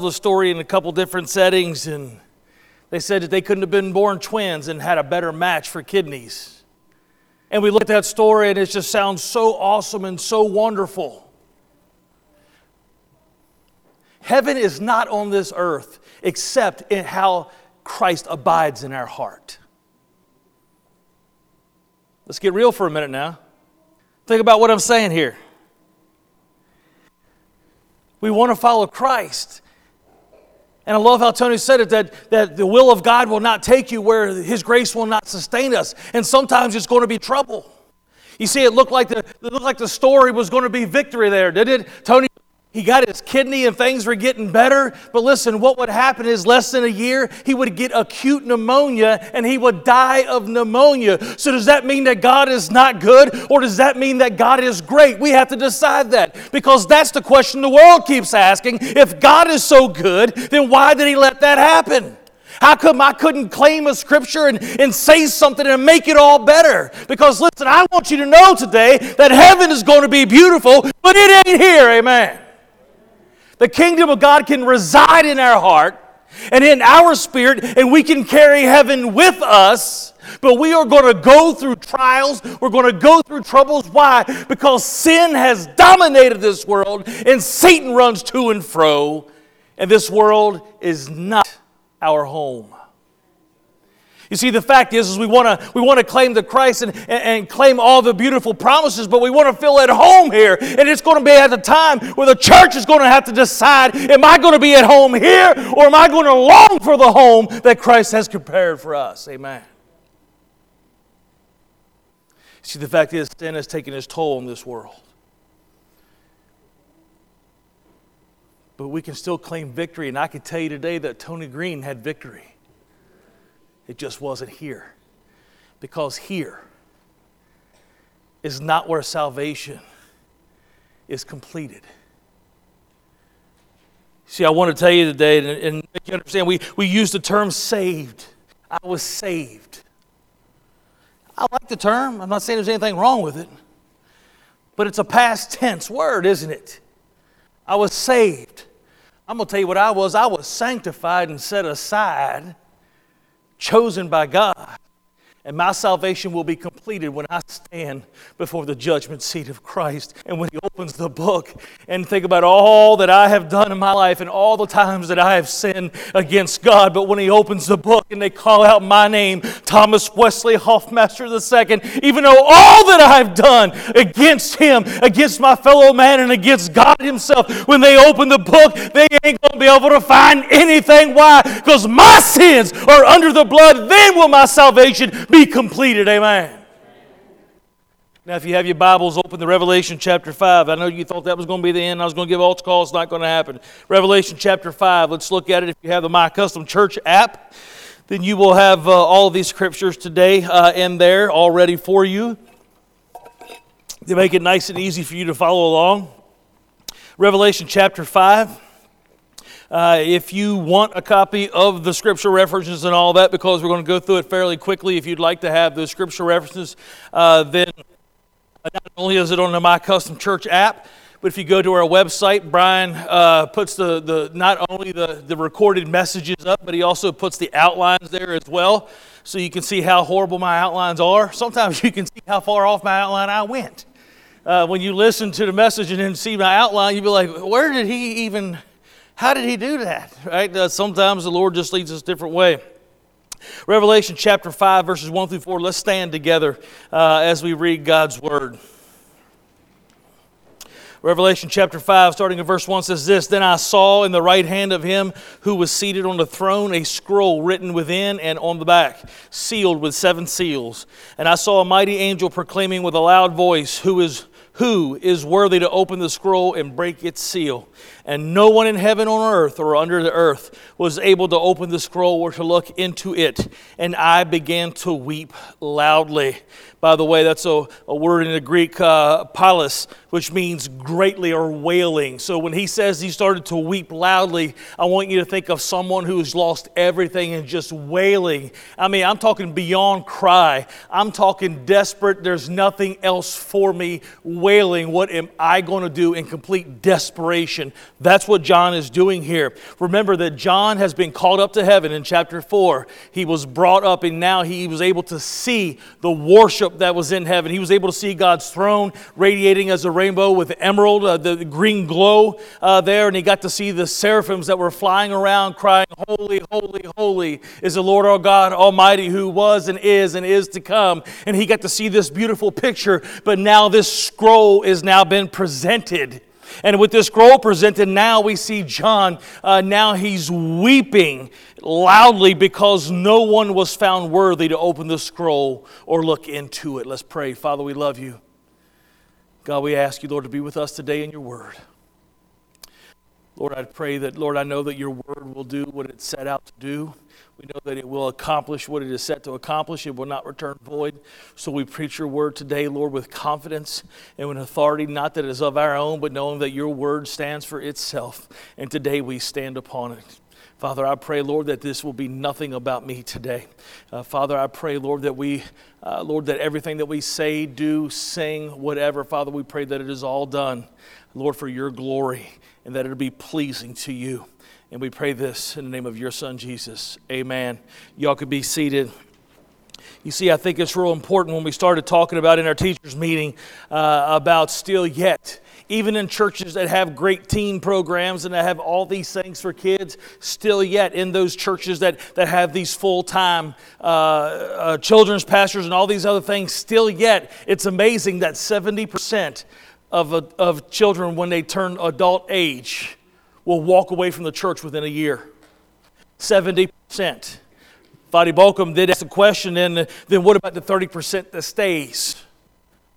the story in a couple different settings, and they said that they couldn't have been born twins and had a better match for kidneys. And we look at that story, and it just sounds so awesome and so wonderful. Heaven is not on this earth except in how Christ abides in our heart. Let's get real for a minute now. Think about what I'm saying here. We want to follow Christ. And I love how Tony said it that, that the will of God will not take you where His grace will not sustain us. And sometimes it's going to be trouble. You see, it looked like the, it looked like the story was going to be victory there, did it? Tony he got his kidney and things were getting better. But listen, what would happen is less than a year, he would get acute pneumonia and he would die of pneumonia. So, does that mean that God is not good or does that mean that God is great? We have to decide that because that's the question the world keeps asking. If God is so good, then why did he let that happen? How come I couldn't claim a scripture and, and say something and make it all better? Because listen, I want you to know today that heaven is going to be beautiful, but it ain't here, amen. The kingdom of God can reside in our heart and in our spirit, and we can carry heaven with us. But we are going to go through trials. We're going to go through troubles. Why? Because sin has dominated this world, and Satan runs to and fro, and this world is not our home. You see, the fact is, is we want to we want to claim the Christ and, and, and, claim all the beautiful promises, but we want to feel at home here. And it's going to be at the time where the church is going to have to decide: Am I going to be at home here, or am I going to long for the home that Christ has prepared for us? Amen. See, the fact is, sin has taken its toll on this world. But we can still claim victory, and I can tell you today that Tony Green had victory. It just wasn't here. Because here is not where salvation is completed. See, I want to tell you today, and, and make you understand, we, we use the term saved. I was saved. I like the term. I'm not saying there's anything wrong with it. But it's a past tense word, isn't it? I was saved. I'm going to tell you what I was. I was sanctified and set aside chosen by God and my salvation will be completed when I stand before the judgment seat of Christ. And when He opens the book and think about all that I have done in my life and all the times that I have sinned against God. But when He opens the book and they call out my name, Thomas Wesley Hoffmaster II, even though all that I've done against Him, against my fellow man, and against God Himself, when they open the book, they ain't going to be able to find anything. Why? Because my sins are under the blood. Then will my salvation be be completed. Amen. Now, if you have your Bibles open to Revelation chapter 5, I know you thought that was going to be the end. I was going to give altar calls. It's not going to happen. Revelation chapter 5, let's look at it. If you have the My Custom Church app, then you will have uh, all these scriptures today uh, in there all ready for you. They make it nice and easy for you to follow along. Revelation chapter 5. Uh, if you want a copy of the scripture references and all that, because we're going to go through it fairly quickly, if you'd like to have those scripture references, uh, then not only is it on the My Custom Church app, but if you go to our website, Brian uh, puts the, the not only the, the recorded messages up, but he also puts the outlines there as well, so you can see how horrible my outlines are. Sometimes you can see how far off my outline I went. Uh, when you listen to the message and then see my outline, you'd be like, where did he even how did he do that? Right? Uh, sometimes the Lord just leads us a different way. Revelation chapter 5, verses 1 through 4. Let's stand together uh, as we read God's word. Revelation chapter 5, starting at verse 1, says this Then I saw in the right hand of him who was seated on the throne a scroll written within and on the back, sealed with seven seals. And I saw a mighty angel proclaiming with a loud voice, Who is who is worthy to open the scroll and break its seal. And no one in heaven, on earth, or under the earth was able to open the scroll or to look into it. And I began to weep loudly By the way, that's a, a word in the Greek, uh, which means greatly or wailing. So when he says he started to weep loudly, I want you to think of someone who's lost everything and just wailing. I mean, I'm talking beyond cry. I'm talking desperate. There's nothing else for me, wailing. What am I going to do in complete desperation? That's what John is doing here. Remember that John has been called up to heaven in chapter 4. He was brought up, and now he was able to see the worship that was in heaven. He was able to see God's throne radiating as a rainbow with emerald, uh, the green glow uh, there, and he got to see the seraphims that were flying around crying, Holy, holy, holy is the Lord our God Almighty who was and is and is to come. And he got to see this beautiful picture, but now this scroll is now been presented. And with this scroll presented, now we see John, uh, now he's weeping loudly because no one was found worthy to open the scroll or look into it. Let's pray. Father, we love you. God, we ask you, Lord, to be with us today in your word. Lord, I pray that, Lord, I know that your word will do what it set out to do. We know that it will accomplish what it is set to accomplish. It will not return void. So we preach your word today, Lord, with confidence and with authority, not that it is of our own, but knowing that your word stands for itself. And today we stand upon it. Father, I pray, Lord, that this will be nothing about me today. Uh, Father, I pray, Lord, that we, uh, Lord, that everything that we say, do, sing, whatever, Father, we pray that it is all done, Lord, for your glory and that it'll be pleasing to you. And we pray this in the name of your Son, Jesus. Amen. Y'all could be seated. You see, I think it's real important when we started talking about in our teachers' meeting uh, about still yet even in churches that have great teen programs and that have all these things for kids, still yet in those churches that, that have these full time uh, uh, children's pastors and all these other things, still yet, it's amazing that 70% of, of children, when they turn adult age, will walk away from the church within a year. 70%. Voddie Baucham did ask the question, then, then what about the 30% that stays?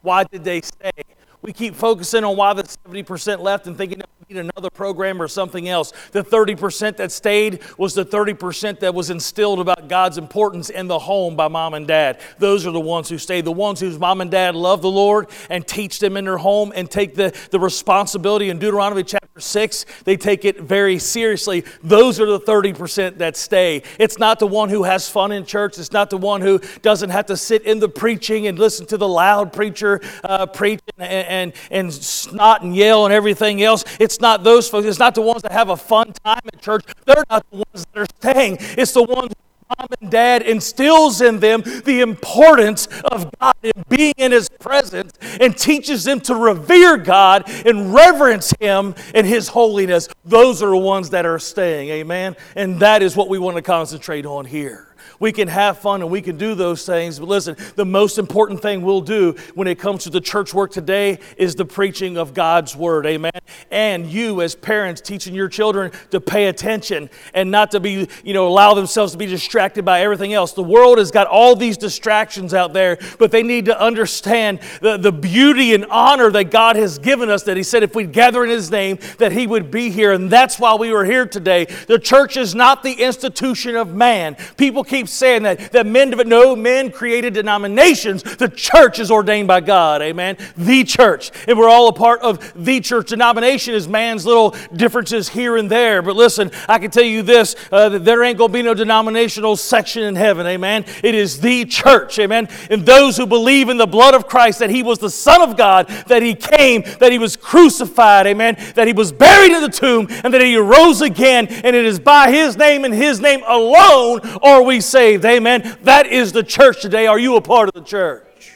Why did they stay? We keep focusing on why the 70% left and thinking we need another program or something else. The 30% that stayed was the 30% that was instilled about God's importance in the home by mom and dad. Those are the ones who stayed, the ones whose mom and dad love the Lord and teach them in their home and take the, the responsibility in Deuteronomy chapter 6. They take it very seriously. Those are the 30% that stay. It's not the one who has fun in church, it's not the one who doesn't have to sit in the preaching and listen to the loud preacher uh, preach and, and and snot and yell and everything else. It's not those folks. It's not the ones that have a fun time at church. They're not the ones that are staying. It's the ones mom and dad instills in them the importance of God and being in His presence and teaches them to revere God and reverence Him and His holiness. Those are the ones that are staying. Amen. And that is what we want to concentrate on here. We can have fun and we can do those things. But listen, the most important thing we'll do when it comes to the church work today is the preaching of God's word. Amen. And you, as parents, teaching your children to pay attention and not to be, you know, allow themselves to be distracted by everything else. The world has got all these distractions out there, but they need to understand the, the beauty and honor that God has given us. That He said if we gather in His name, that He would be here. And that's why we were here today. The church is not the institution of man. People keep saying that, that men, no, men created denominations. The church is ordained by God. Amen. The church. And we're all a part of the church. Denomination is man's little differences here and there. But listen, I can tell you this uh, that there ain't going to be no denominational section in heaven. Amen. It is the church. Amen. And those who believe in the blood of Christ, that he was the Son of God, that he came, that he was crucified. Amen. That he was buried in the tomb, and that he arose again. And it is by his name and his name alone are we saved saved. Amen. That is the church today. Are you a part of the church?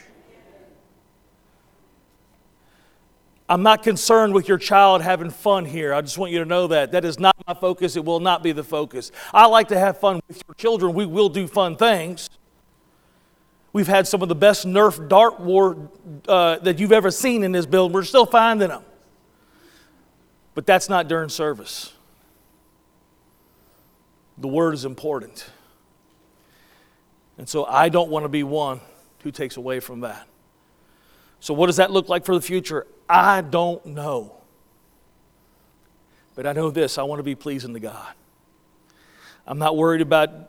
I'm not concerned with your child having fun here. I just want you to know that. That is not my focus. It will not be the focus. I like to have fun with your children. We will do fun things. We've had some of the best Nerf dart war uh, that you've ever seen in this building. We're still finding them. But that's not during service. The word is important. And so I don't want to be one who takes away from that. So, what does that look like for the future? I don't know. But I know this I want to be pleasing to God. I'm not worried about, I'm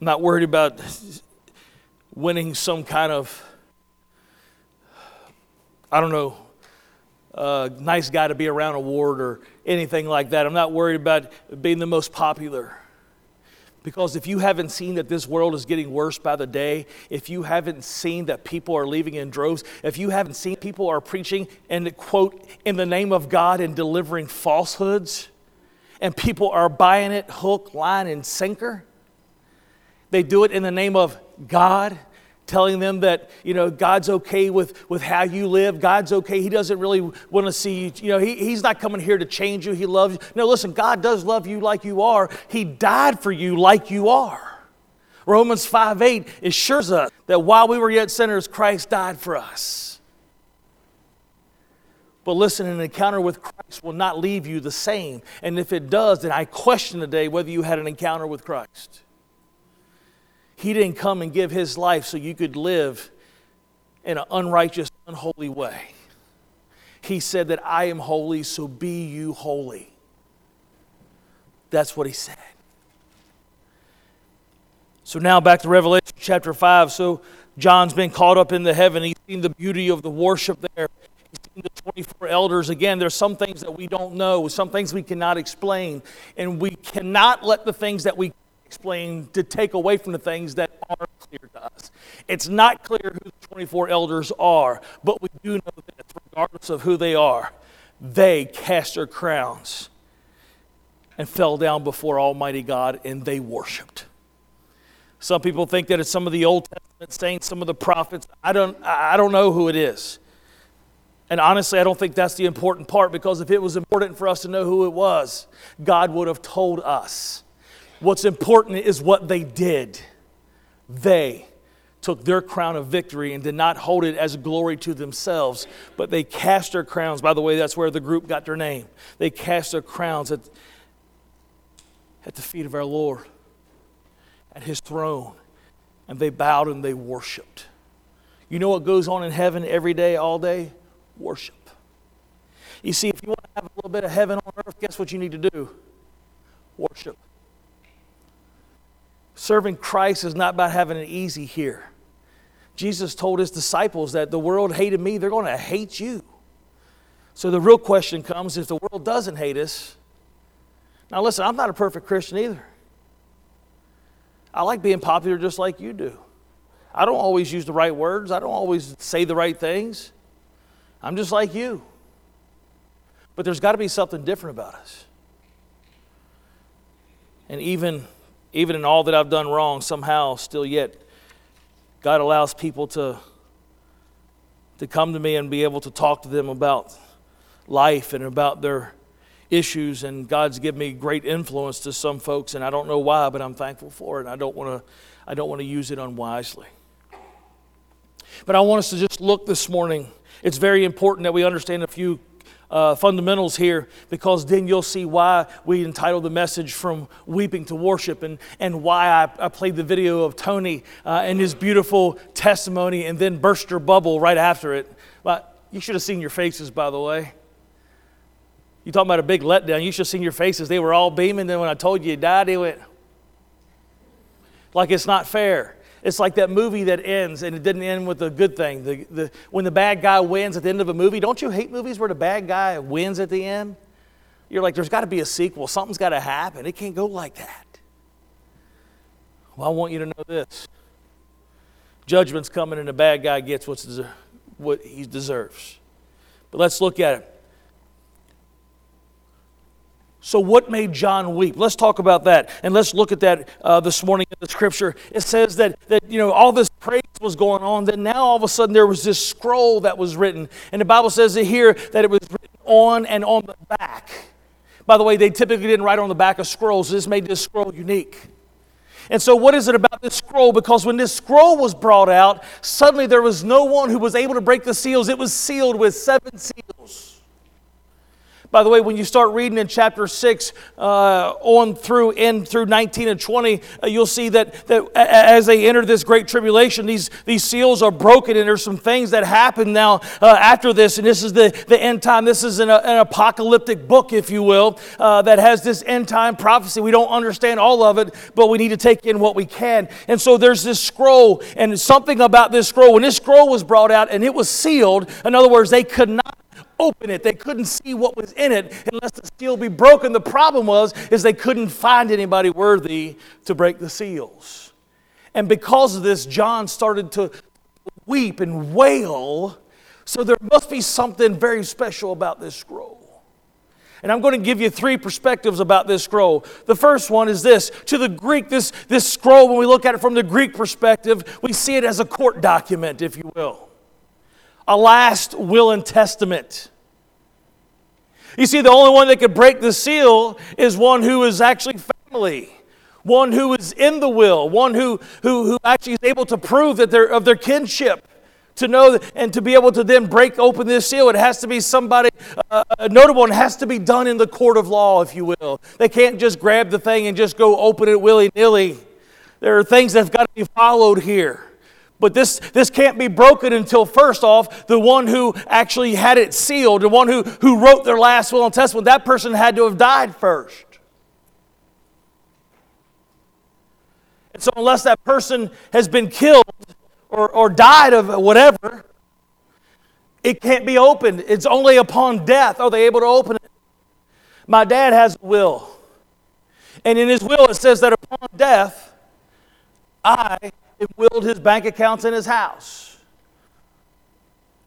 not worried about winning some kind of, I don't know, nice guy to be around award or anything like that. I'm not worried about being the most popular. Because if you haven't seen that this world is getting worse by the day, if you haven't seen that people are leaving in droves, if you haven't seen people are preaching and quote in the name of God and delivering falsehoods, and people are buying it hook, line, and sinker, they do it in the name of God telling them that you know god's okay with, with how you live. God's okay. He doesn't really want to see you you know he, he's not coming here to change you. He loves you. No listen god does love you like you are. He died for you like you are. Romans 5 8 assures us that while we were yet sinners christ died for us. But listen an encounter with christ will not leave you the same. And if it does then i question today whether you had an encounter with christ he didn't come and give his life so you could live in an unrighteous, unholy way. He said that I am holy, so be you holy. That's what he said. So now back to Revelation chapter 5. So John's been caught up in the heaven. He's seen the beauty of the worship there. He's seen the 24 elders. Again, there's some things that we don't know, some things we cannot explain. And we cannot let the things that we explain to take away from the things that are clear to us. It's not clear who the 24 elders are, but we do know that regardless of who they are, they cast their crowns and fell down before Almighty God and they worshiped. Some people think that it's some of the Old Testament saints, some of the prophets. I don't, I don't know who it is. And honestly, I don't think that's the important part because if it was important for us to know who it was, God would have told us. What's important is what they did. They took their crown of victory and did not hold it as glory to themselves, but they cast their crowns. By the way, that's where the group got their name. They cast their crowns at, at the feet of our Lord, at his throne, and they bowed and they worshiped. You know what goes on in heaven every day, all day? Worship. You see, if you want to have a little bit of heaven on earth, guess what you need to do? Worship. Serving Christ is not about having it easy here. Jesus told his disciples that the world hated me, they're going to hate you. So the real question comes if the world doesn't hate us. Now, listen, I'm not a perfect Christian either. I like being popular just like you do. I don't always use the right words, I don't always say the right things. I'm just like you. But there's got to be something different about us. And even even in all that I've done wrong, somehow still yet, God allows people to, to come to me and be able to talk to them about life and about their issues. And God's given me great influence to some folks, and I don't know why, but I'm thankful for it. I don't want to, I don't want to use it unwisely. But I want us to just look this morning. It's very important that we understand a few uh, fundamentals here because then you'll see why we entitled the message From Weeping to Worship and, and why I, I played the video of Tony uh, and his beautiful testimony and then burst your bubble right after it. But you should have seen your faces, by the way. You talking about a big letdown. You should have seen your faces. They were all beaming. Then when I told you you died, they went, like it's not fair. It's like that movie that ends and it didn't end with a good thing. The, the, when the bad guy wins at the end of a movie, don't you hate movies where the bad guy wins at the end? You're like, there's got to be a sequel. Something's got to happen. It can't go like that. Well, I want you to know this judgment's coming and the bad guy gets what's what he deserves. But let's look at it. So, what made John weep? Let's talk about that. And let's look at that uh, this morning in the scripture. It says that, that, you know, all this praise was going on. Then now all of a sudden there was this scroll that was written. And the Bible says it here that it was written on and on the back. By the way, they typically didn't write on the back of scrolls. This made this scroll unique. And so, what is it about this scroll? Because when this scroll was brought out, suddenly there was no one who was able to break the seals. It was sealed with seven seals. By the way, when you start reading in chapter 6 uh, on through in through 19 and 20, uh, you'll see that, that as they enter this great tribulation, these, these seals are broken, and there's some things that happen now uh, after this. And this is the, the end time. This is an, an apocalyptic book, if you will, uh, that has this end time prophecy. We don't understand all of it, but we need to take in what we can. And so there's this scroll, and something about this scroll. When this scroll was brought out and it was sealed, in other words, they could not open it. They couldn't see what was in it unless the seal be broken. The problem was is they couldn't find anybody worthy to break the seals. And because of this, John started to weep and wail. So there must be something very special about this scroll. And I'm going to give you three perspectives about this scroll. The first one is this to the Greek, this, this scroll, when we look at it from the Greek perspective, we see it as a court document, if you will a last will and testament. You see, the only one that could break the seal is one who is actually family, one who is in the will, one who, who, who actually is able to prove that they're of their kinship. To know and to be able to then break open this seal, it has to be somebody uh, notable and has to be done in the court of law, if you will. They can't just grab the thing and just go open it willy nilly. There are things that have got to be followed here. But this, this can't be broken until, first off, the one who actually had it sealed, the one who, who wrote their last will and testament, that person had to have died first. And so, unless that person has been killed or, or died of whatever, it can't be opened. It's only upon death are they able to open it. My dad has a will. And in his will, it says that upon death, I and willed his bank accounts in his house.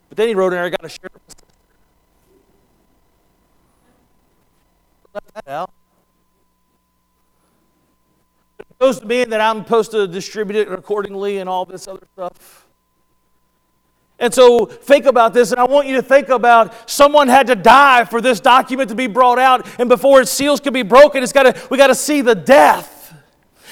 But then he wrote in there, I got to share it that out. It goes to mean that I'm supposed to distribute it accordingly and all this other stuff. And so think about this, and I want you to think about someone had to die for this document to be brought out, and before its seals could be broken, it's got to, we got to see the death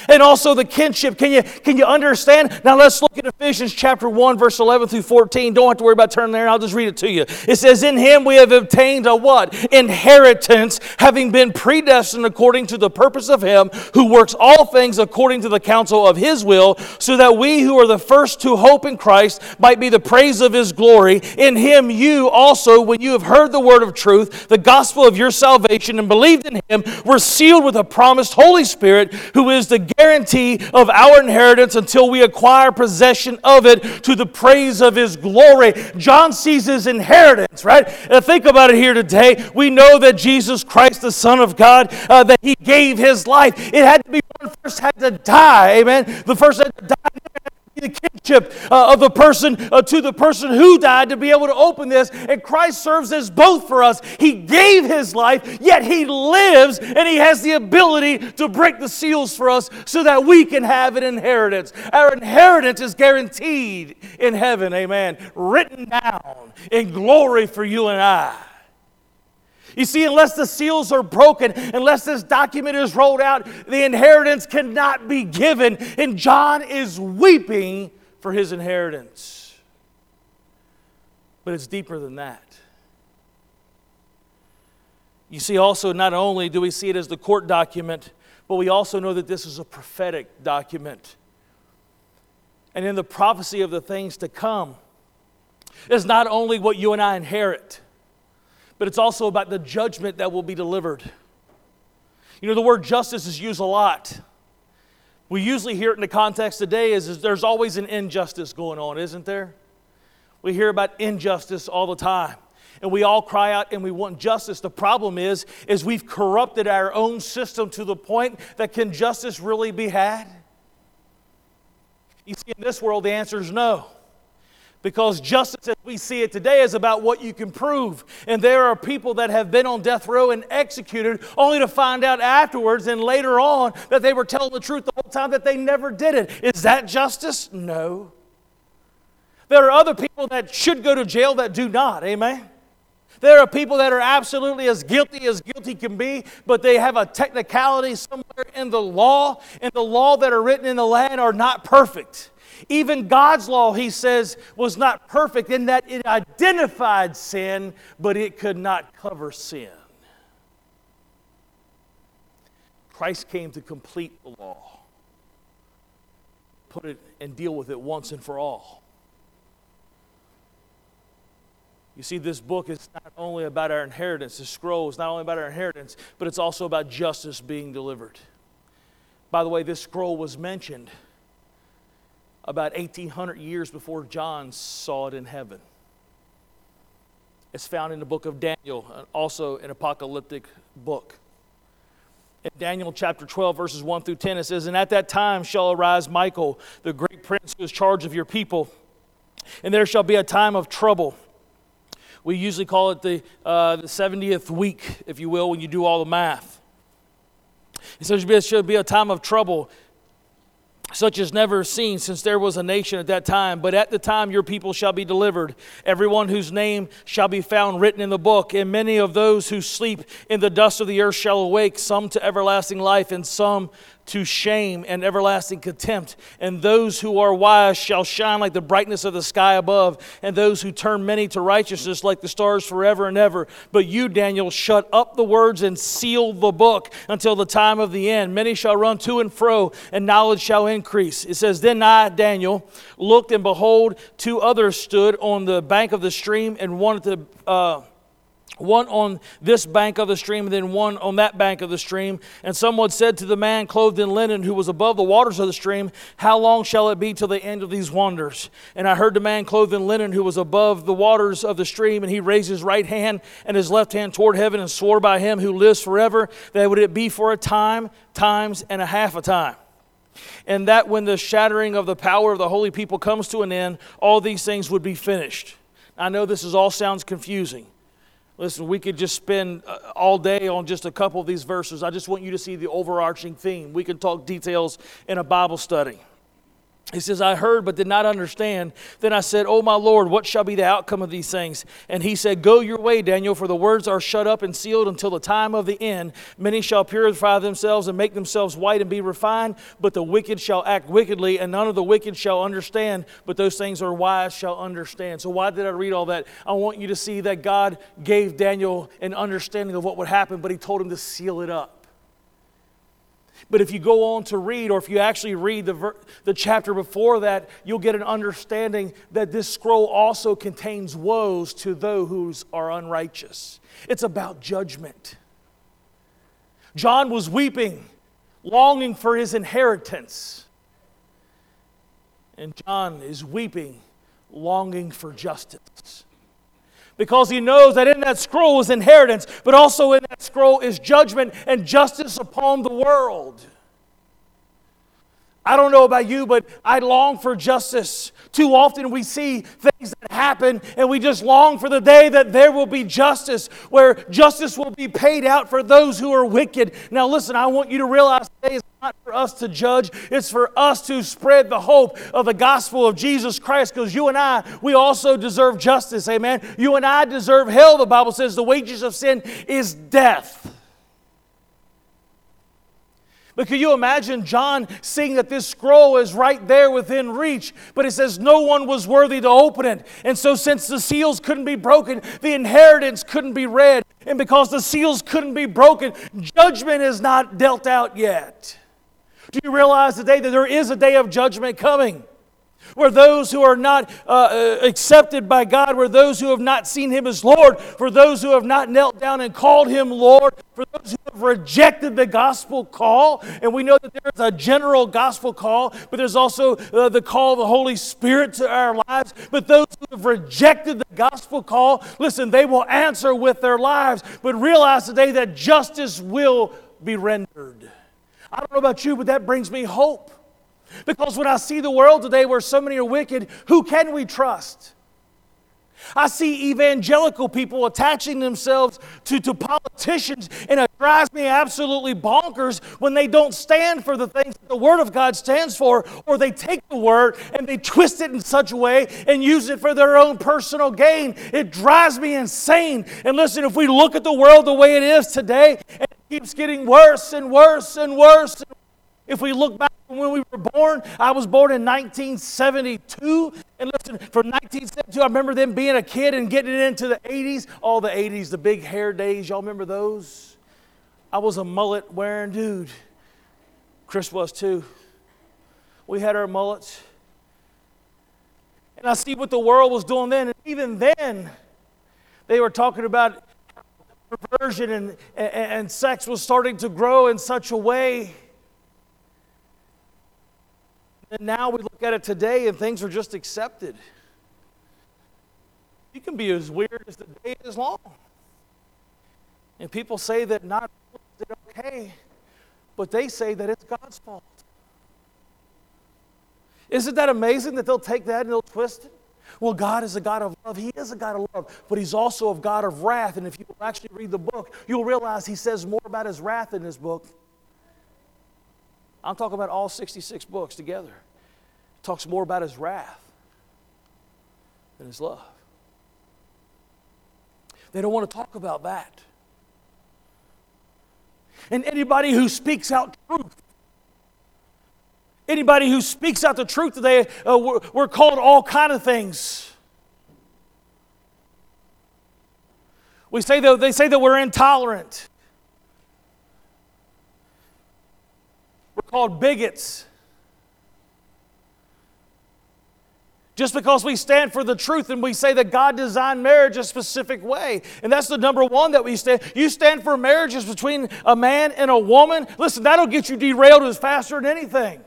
and also the kinship. Can you, can you understand? Now let's look at Ephesians chapter 1, verse 11 through 14. Don't have to worry about turning there. I'll just read it to you. It says, In him we have obtained a what? Inheritance, having been predestined according to the purpose of him who works all things according to the counsel of his will, so that we who are the first to hope in Christ might be the praise of his glory. In him you also, when you have heard the word of truth, the gospel of your salvation, and believed in him, were sealed with a promised Holy Spirit, who is the guarantee of our inheritance until we acquire possession of it to the praise of his glory. John sees his inheritance, right? Think about it here today. We know that Jesus Christ, the Son of God, uh, that he gave his life. It had to be one first had to die, amen. The first had to die the kinship uh, of the person uh, to the person who died to be able to open this. And Christ serves as both for us. He gave his life, yet he lives and he has the ability to break the seals for us so that we can have an inheritance. Our inheritance is guaranteed in heaven, amen. Written down in glory for you and I. You see, unless the seals are broken, unless this document is rolled out, the inheritance cannot be given. And John is weeping for his inheritance. But it's deeper than that. You see, also, not only do we see it as the court document, but we also know that this is a prophetic document. And in the prophecy of the things to come, is not only what you and I inherit but it's also about the judgment that will be delivered. You know, the word justice is used a lot. We usually hear it in the context today is, is there's always an injustice going on, isn't there? We hear about injustice all the time. And we all cry out and we want justice. The problem is, is we've corrupted our own system to the point that can justice really be had? You see, in this world, the answer is no. Because justice as we see it today is about what you can prove. And there are people that have been on death row and executed only to find out afterwards and later on that they were telling the truth the whole time that they never did it. Is that justice? No. There are other people that should go to jail that do not. Amen. There are people that are absolutely as guilty as guilty can be, but they have a technicality somewhere in the law, and the law that are written in the land are not perfect. Even God's law, he says, was not perfect in that it identified sin, but it could not cover sin. Christ came to complete the law, put it and deal with it once and for all. You see, this book is not only about our inheritance, the scroll is not only about our inheritance, but it's also about justice being delivered. By the way, this scroll was mentioned about 1800 years before John saw it in heaven. It's found in the book of Daniel, also an apocalyptic book. In Daniel chapter 12, verses 1 through 10, it says, And at that time shall arise Michael, the great prince who is charge of your people, and there shall be a time of trouble. We usually call it the, uh, the 70th week, if you will, when you do all the math. It says there should be a time of trouble such as never seen since there was a nation at that time. But at the time your people shall be delivered, everyone whose name shall be found written in the book. And many of those who sleep in the dust of the earth shall awake, some to everlasting life, and some to shame and everlasting contempt. And those who are wise shall shine like the brightness of the sky above, and those who turn many to righteousness like the stars forever and ever. But you, Daniel, shut up the words and seal the book until the time of the end. Many shall run to and fro, and knowledge shall increase. It says, Then I, Daniel, looked, and behold, two others stood on the bank of the stream, and one at the uh, one on this bank of the stream and then one on that bank of the stream. And someone said to the man clothed in linen who was above the waters of the stream, How long shall it be till the end of these wonders? And I heard the man clothed in linen who was above the waters of the stream, and he raised his right hand and his left hand toward heaven and swore by him who lives forever that would it be for a time, times, and a half a time and that when the shattering of the power of the holy people comes to an end, all these things would be finished. I know this is all sounds confusing. Listen, we could just spend uh, all day on just a couple of these verses. I just want you to see the overarching theme. We can talk details in a Bible study. He says, I heard but did not understand. Then I said, Oh, my Lord, what shall be the outcome of these things? And he said, Go your way, Daniel, for the words are shut up and sealed until the time of the end. Many shall purify themselves and make themselves white and be refined, but the wicked shall act wickedly, and none of the wicked shall understand, but those things are wise shall understand. So, why did I read all that? I want you to see that God gave Daniel an understanding of what would happen, but he told him to seal it up. But if you go on to read, or if you actually read the, ver- the chapter before that, you'll get an understanding that this scroll also contains woes to those who are unrighteous. It's about judgment. John was weeping, longing for his inheritance. And John is weeping, longing for justice because he knows that in that scroll is inheritance, but also in that scroll is judgment and justice upon the world. I don't know about you, but I long for justice. Too often we see things that happen and we just long for the day that there will be justice, where justice will be paid out for those who are wicked. Now, listen, I want you to realize today is not for us to judge, it's for us to spread the hope of the gospel of Jesus Christ because you and I, we also deserve justice. Amen. You and I deserve hell. The Bible says the wages of sin is death. But can you imagine John seeing that this scroll is right there within reach? But it says no one was worthy to open it. And so, since the seals couldn't be broken, the inheritance couldn't be read. And because the seals couldn't be broken, judgment is not dealt out yet. Do you realize today that there is a day of judgment coming? Where those who are not uh, uh, accepted by God, where those who have not seen Him as Lord, for those who have not knelt down and called Him Lord, for those who have rejected the gospel call. And we know that there is a general gospel call, but there's also uh, the call of the Holy Spirit to our lives. But those who have rejected the gospel call, listen, they will answer with their lives. But realize today that justice will be rendered. I don't know about you, but that brings me hope. Because when I see the world today where so many are wicked, who can we trust? I see evangelical people attaching themselves to, to politicians, and it drives me absolutely bonkers when they don't stand for the things that the Word of God stands for, or they take the Word and they twist it in such a way and use it for their own personal gain. It drives me insane. And listen, if we look at the world the way it is today, it keeps getting worse and worse and worse. If we look back when we were born, I was born in 1972. And listen, from 1972, I remember them being a kid and getting into the 80s. All the 80s, the big hair days. Y'all remember those? I was a mullet wearing dude. Chris was too. We had our mullets. And I see what the world was doing then. And even then, they were talking about perversion and, and, and sex was starting to grow in such a way. And now we look at it today and things are just accepted. You can be as weird as the day is long. And people say that not is it okay, but they say that it's God's fault. Isn't that amazing that they'll take that and they'll twist it? Well, God is a God of love. He is a God of love, but He's also a God of wrath. And if you actually read the book, you'll realize He says more about His wrath in this book. I'm talking about all 66 books together. He talks more about His wrath than His love. They don't want to talk about that. And anybody who speaks out truth Anybody who speaks out the truth today, uh, we're, we're called all kind of things. We say that they say that we're intolerant. We're called bigots. Just because we stand for the truth and we say that God designed marriage a specific way. And that's the number one that we stand. You stand for marriages between a man and a woman. Listen, that'll get you derailed as faster than anything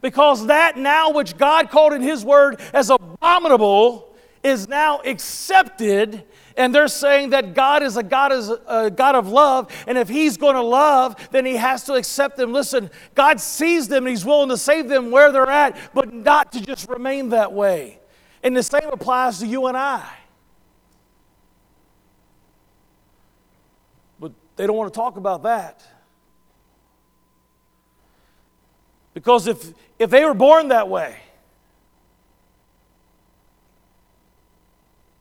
because that now which God called in His Word as abominable is now accepted and they're saying that God is a God, is a God of love, and if He's going to love, then He has to accept them. Listen, God sees them and He's willing to save them where they're at, but not to just remain that way. And the same applies to you and I. But they don't want to talk about that. Because if, if they were born that way,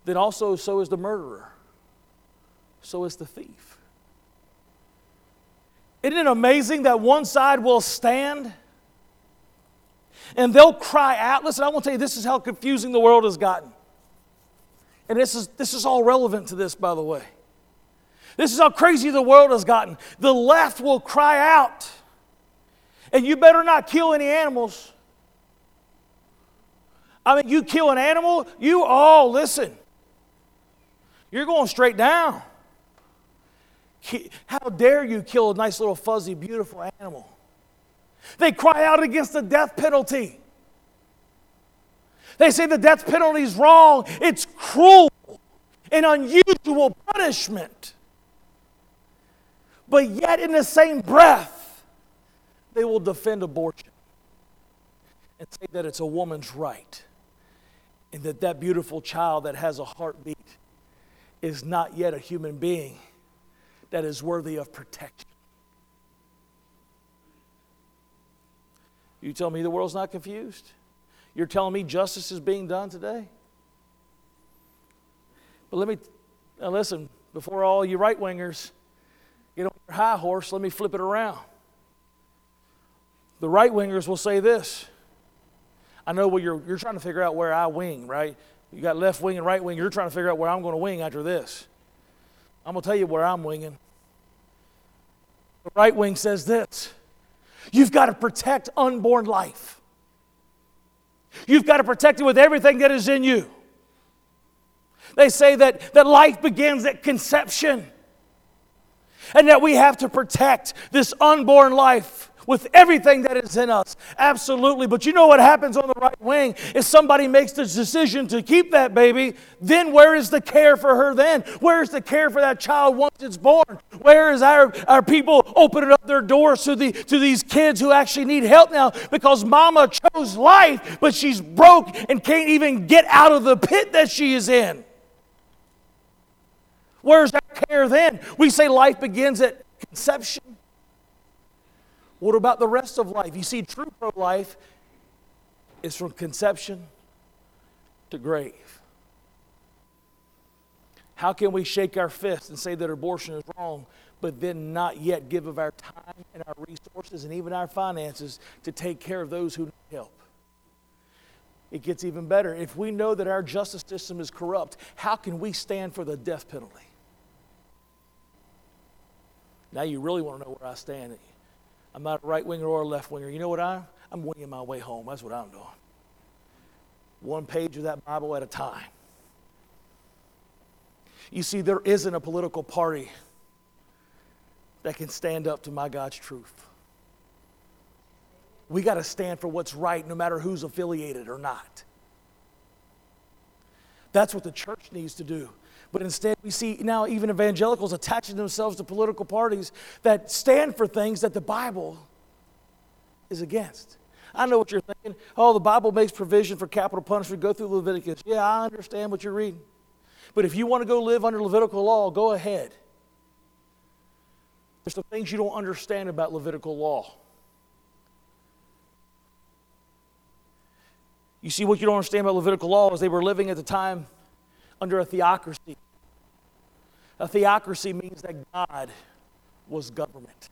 then also so is the murderer, so is the thief. Isn't it amazing that one side will stand and they'll cry out? Listen, I want to tell you, this is how confusing the world has gotten. And this is, this is all relevant to this, by the way. This is how crazy the world has gotten. The left will cry out and you better not kill any animals. I mean, you kill an animal, you all, listen, you're going straight down. How dare you kill a nice little fuzzy, beautiful animal? They cry out against the death penalty. They say the death penalty is wrong, it's cruel and unusual punishment. But yet, in the same breath, they will defend abortion and say that it's a woman's right and that that beautiful child that has a heartbeat is not yet a human being that is worthy of protection. You tell me the world's not confused? You're telling me justice is being done today? But let me, now listen, before all you right wingers get on your high horse, let me flip it around. The right wingers will say this. I know what you're, you're trying to figure out where I wing, right? You got left wing and right wing. You're trying to figure out where I'm going to wing after this. I'm going to tell you where I'm winging. The right wing says this You've got to protect unborn life. You've got to protect it with everything that is in you. They say that, that life begins at conception and that we have to protect this unborn life with everything that is in us. Absolutely. But you know what happens on the right wing? If somebody makes the decision to keep that baby, then where is the care for her then? Where is the care for that child once it's born? Where is our, our people opening up their doors to, the, to these kids who actually need help now because mama chose life, but she's broke and can't even get out of the pit that she is in? Where's our care then? We say life begins at conception. What about the rest of life? You see, true pro life is from conception to grave. How can we shake our fist and say that abortion is wrong, but then not yet give of our time and our resources and even our finances to take care of those who need help? It gets even better. If we know that our justice system is corrupt, how can we stand for the death penalty? Now you really want to know where I stand. I'm not a right winger or a left winger. You know what I? I'm winging my way home. That's what I'm doing. One page of that Bible at a time. You see, there isn't a political party that can stand up to my God's truth. We got to stand for what's right no matter who's affiliated or not. That's what the church needs to do. But instead, we see now even evangelicals attaching themselves to political parties that stand for things that the Bible is against. I know what you're thinking. Oh, the Bible makes provision for capital punishment. Go through Leviticus. Yeah, I understand what you're reading. But if you want to go live under Levitical law, go ahead. There's some things you don't understand about Levitical law. You see, what you don't understand about Levitical law is they were living at the time under a theocracy. A theocracy means that God was government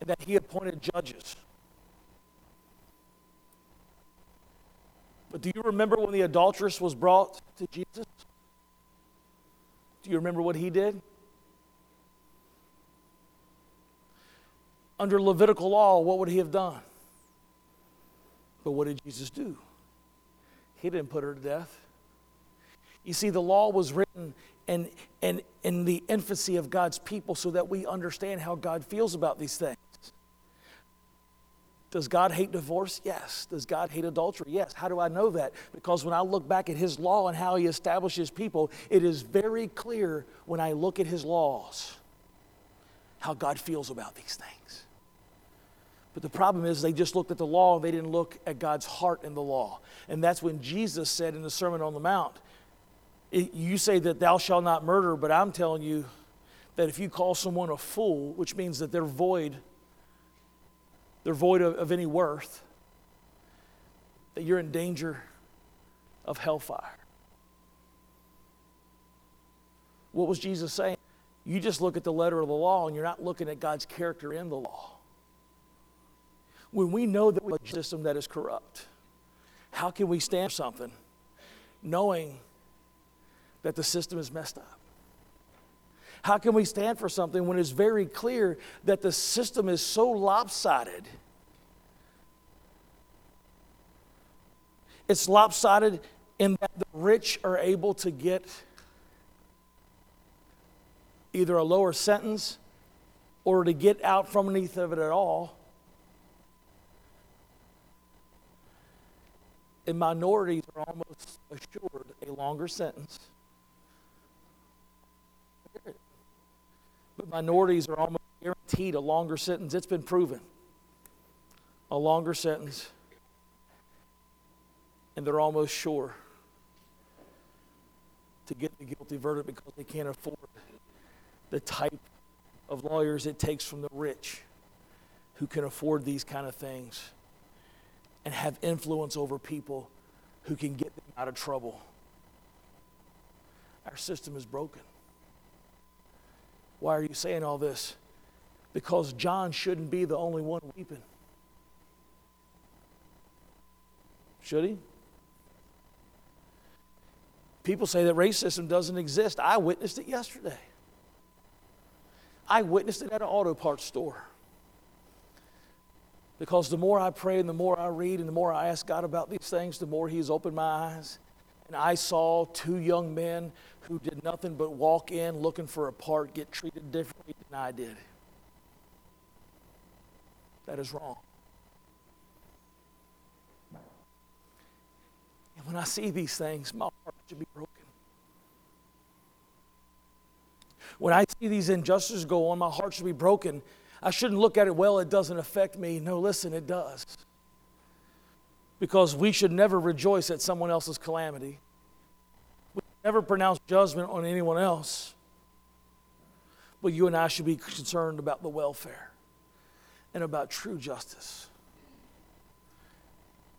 and that He appointed judges. But do you remember when the adulteress was brought to Jesus? Do you remember what he did? Under Levitical law, what would he have done? But what did Jesus do? He didn't put her to death. You see, the law was written in, in, in the infancy of God's people so that we understand how God feels about these things. Does God hate divorce? Yes. Does God hate adultery? Yes. How do I know that? Because when I look back at His law and how He establishes people, it is very clear when I look at His laws how God feels about these things. But the problem is they just looked at the law and they didn't look at God's heart in the law. And that's when Jesus said in the Sermon on the Mount, You say that thou shalt not murder, but I'm telling you that if you call someone a fool, which means that they're void they're void of, of any worth, that you're in danger of hellfire. What was Jesus saying? You just look at the letter of the law and you're not looking at God's character in the law. When we know that we have a system that is corrupt, how can we stand something knowing that the system is messed up? How can we stand for something when it's very clear that the system is so lopsided? It's lopsided in that the rich are able to get either a lower sentence or to get out from underneath of it at all. And minorities are almost assured a longer sentence but minorities are almost guaranteed a longer sentence. It's been proven. A longer sentence. And they're almost sure to get the guilty verdict because they can't afford the type of lawyers it takes from the rich who can afford these kind of things and have influence over people who can get them out of trouble. Our system is broken. Why are you saying all this? Because John shouldn't be the only one weeping. Should he? People say that racism doesn't exist. I witnessed it yesterday. I witnessed it at an auto parts store. Because the more I pray and the more I read and the more I ask God about these things, the more He's opened my eyes. And I saw two young men who did nothing but walk in looking for a part get treated differently than I did. That is wrong. And when I see these things, my heart should be broken. When I see these injustices go on, my heart should be broken. I shouldn't look at it, well, it doesn't affect me. No, listen, it does. Because we should never rejoice at someone else's calamity We never pronounce judgment on anyone else. But you and I should be concerned about the welfare and about true justice.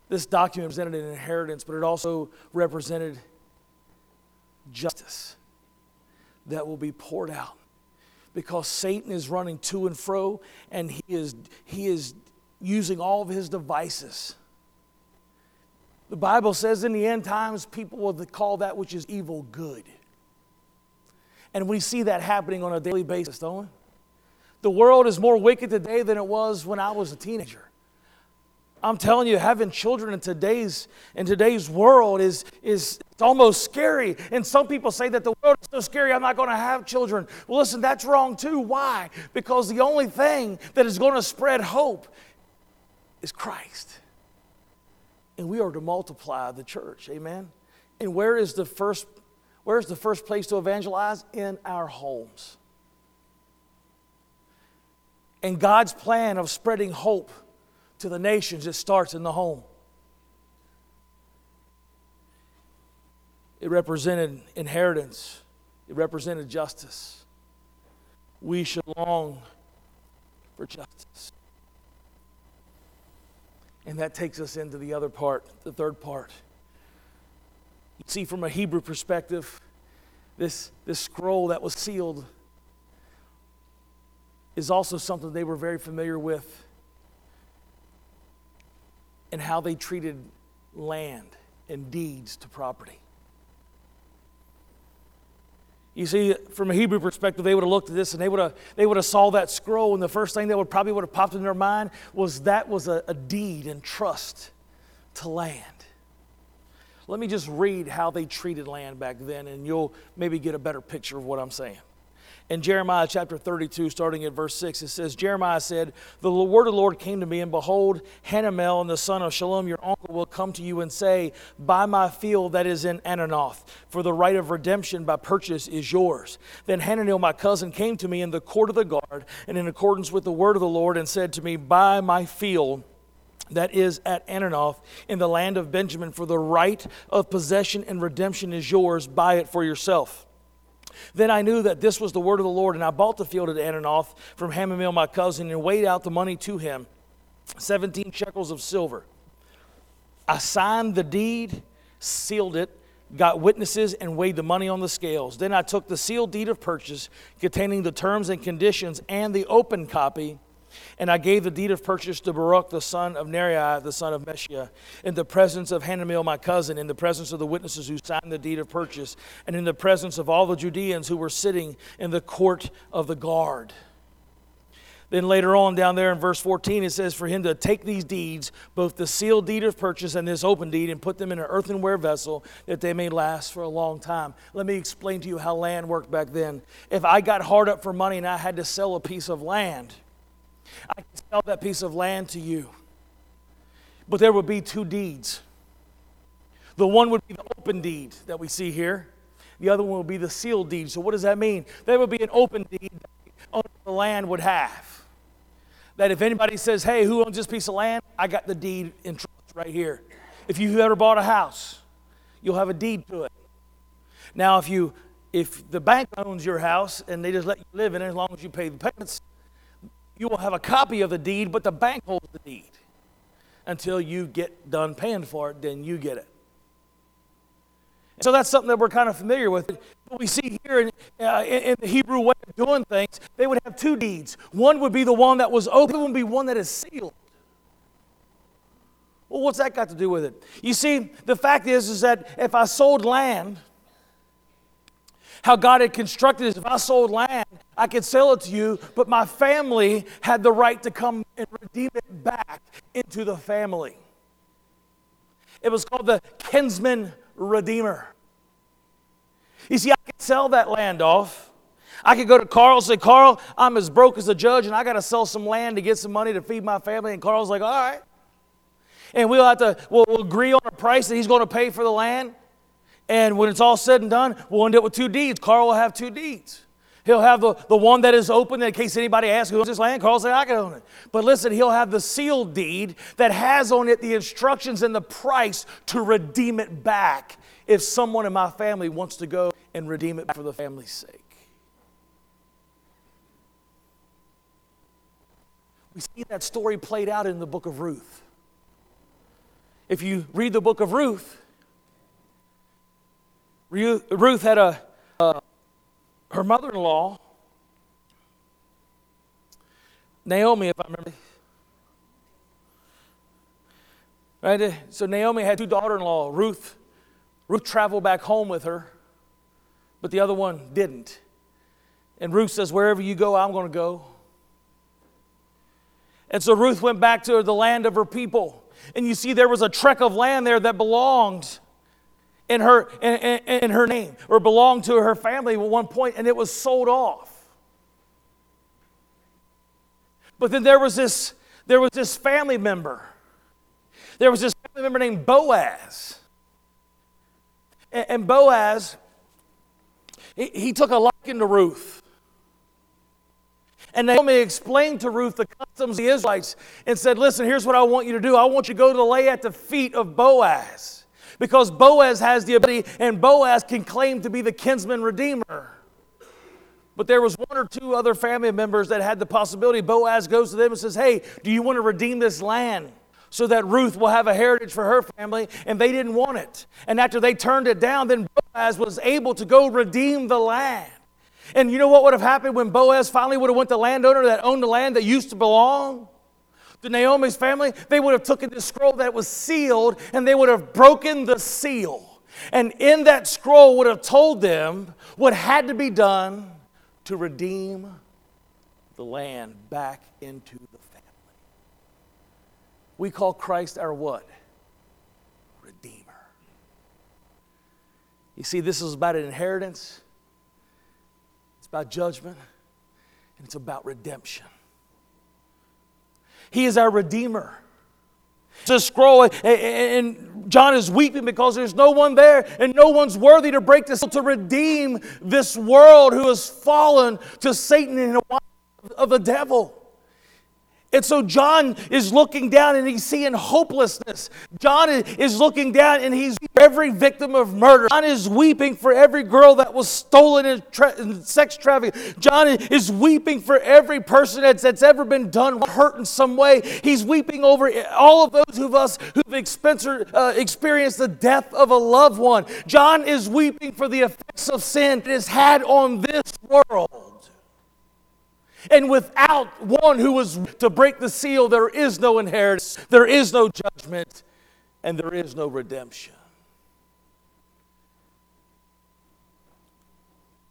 This document represented an inheritance, but it also represented justice that will be poured out because Satan is running to and fro and he is, he is using all of his devices the Bible says in the end times, people will call that which is evil good. And we see that happening on a daily basis, don't we? The world is more wicked today than it was when I was a teenager. I'm telling you, having children in today's in today's world is is it's almost scary. And some people say that the world is so scary, I'm not going to have children. Well, listen, that's wrong too. Why? Because the only thing that is going to spread hope is Christ. And we are to multiply the church. Amen. And where is the first where's the first place to evangelize? In our homes. And God's plan of spreading hope to the nations, it starts in the home. It represented inheritance, it represented justice. We should long for justice. And that takes us into the other part, the third part. You see, from a Hebrew perspective, this, this scroll that was sealed is also something they were very familiar with and how they treated land and deeds to property. You see, from a Hebrew perspective, they would have looked at this and they would have, they would have saw that scroll, and the first thing that would probably would have popped in their mind was that was a, a deed and trust to land. Let me just read how they treated land back then, and you'll maybe get a better picture of what I'm saying in Jeremiah chapter 32, starting at verse 6, it says, Jeremiah said, The word of the Lord came to me, and behold, Hanamel and the son of Shallum, your uncle, will come to you and say, Buy my field that is in Ananoth, for the right of redemption by purchase is yours. Then Hanamel, my cousin, came to me in the court of the guard, and in accordance with the word of the Lord, and said to me, Buy my field that is at Ananoth in the land of Benjamin, for the right of possession and redemption is yours. Buy it for yourself. Then I knew that this was the word of the Lord, and I bought the field at Ananoth from Hanamel, my cousin, and weighed out the money to him 17 shekels of silver. I signed the deed, sealed it, got witnesses, and weighed the money on the scales. Then I took the sealed deed of purchase containing the terms and conditions and the open copy and I gave the deed of purchase to Baruch the son of Neriah, the son of Meshia, in the presence of Hanamel, my cousin, in the presence of the witnesses who signed the deed of purchase, and in the presence of all the Judeans who were sitting in the court of the guard. Then later on, down there in verse 14, it says, For him to take these deeds, both the sealed deed of purchase and this open deed, and put them in an earthenware vessel, that they may last for a long time. Let me explain to you how land worked back then. If I got hard up for money and I had to sell a piece of land, I can sell that piece of land to you. But there would be two deeds. The one would be the open deed that we see here. The other one would be the sealed deed. So what does that mean? There would be an open deed that the land would have. That if anybody says, hey, who owns this piece of land? I got the deed in trust right here. If you ever bought a house, you'll have a deed to it. Now, if you if the bank owns your house and they just let you live in it as long as you pay the payments, you will have a copy of the deed, but the bank holds the deed until you get done paying for it, then you get it. And So that's something that we're kind of familiar with. What we see here in, uh, in, the Hebrew way of doing things, they would have two deeds. One would be the one that was open, one would be one that is sealed. Well, what's that got to do with it? You see, the fact is, is that if I sold land, how God had constructed is if I sold land, I could sell it to you, but my family had the right to come and redeem it back into the family. It was called the kinsman redeemer. You see, I could sell that land off. I could go to Carl and say, Carl, I'm as broke as a judge and I got to sell some land to get some money to feed my family. And Carl's like, all right. And we'll have to, we'll, we'll agree on a price that he's going to pay for the land. And when it's all said and done, we'll end up with two deeds. Carl will have two deeds. He'll have the, the one that is open in case anybody asks who owns this land. Carl say, I can own it. But listen, he'll have the sealed deed that has on it the instructions and the price to redeem it back if someone in my family wants to go and redeem it for the family's sake. We see that story played out in the book of Ruth. If you read the book of Ruth, Ruth had a, uh, her mother in law, Naomi, if I remember. Right? So Naomi had two daughter in law. Ruth, Ruth traveled back home with her, but the other one didn't. And Ruth says, Wherever you go, I'm going to go. And so Ruth went back to the land of her people. And you see, there was a trek of land there that belonged in her, in, in, in her name or belonged to her family at one point, and it was sold off. But then there was this, there was this family member. There was this family member named Boaz. And, and Boaz, he, he took a liking to Ruth. And Naomi explained to Ruth the customs of the Israelites and said, Listen, here's what I want you to do. I want you to go to lay at the feet of Boaz because Boaz has the ability and Boaz can claim to be the kinsman redeemer. But there was one or two other family members that had the possibility. Boaz goes to them and says, Hey, do you want to redeem this land? So that Ruth will have a heritage for her family, and they didn't want it. And after they turned it down, then Boaz was able to go redeem the land. And you know what would have happened when Boaz finally would have went to landowner that owned the land that used to belong? To Naomi's family, they would have taken this scroll that was sealed and they would have broken the seal. And in that scroll would have told them what had to be done to redeem the land back into the family. We call Christ our what? Redeemer. You see, this is about an inheritance, it's about judgment, and it's about redemption. He is our Redeemer. A scroll, and John is weeping because there's no one there, and no one's worthy to break this to redeem this world who has fallen to Satan and of the devil. And so John is looking down and he's seeing hopelessness. John is looking down and he's every victim of murder. John is weeping for every girl that was stolen in, tra- in sex trafficking. John is weeping for every person that's, that's ever been done hurt in some way. He's weeping over all of those of us who've uh, experienced the death of a loved one. John is weeping for the effects of sin it has had on this world. And without one who was to break the seal, there is no inheritance, there is no judgment, and there is no redemption.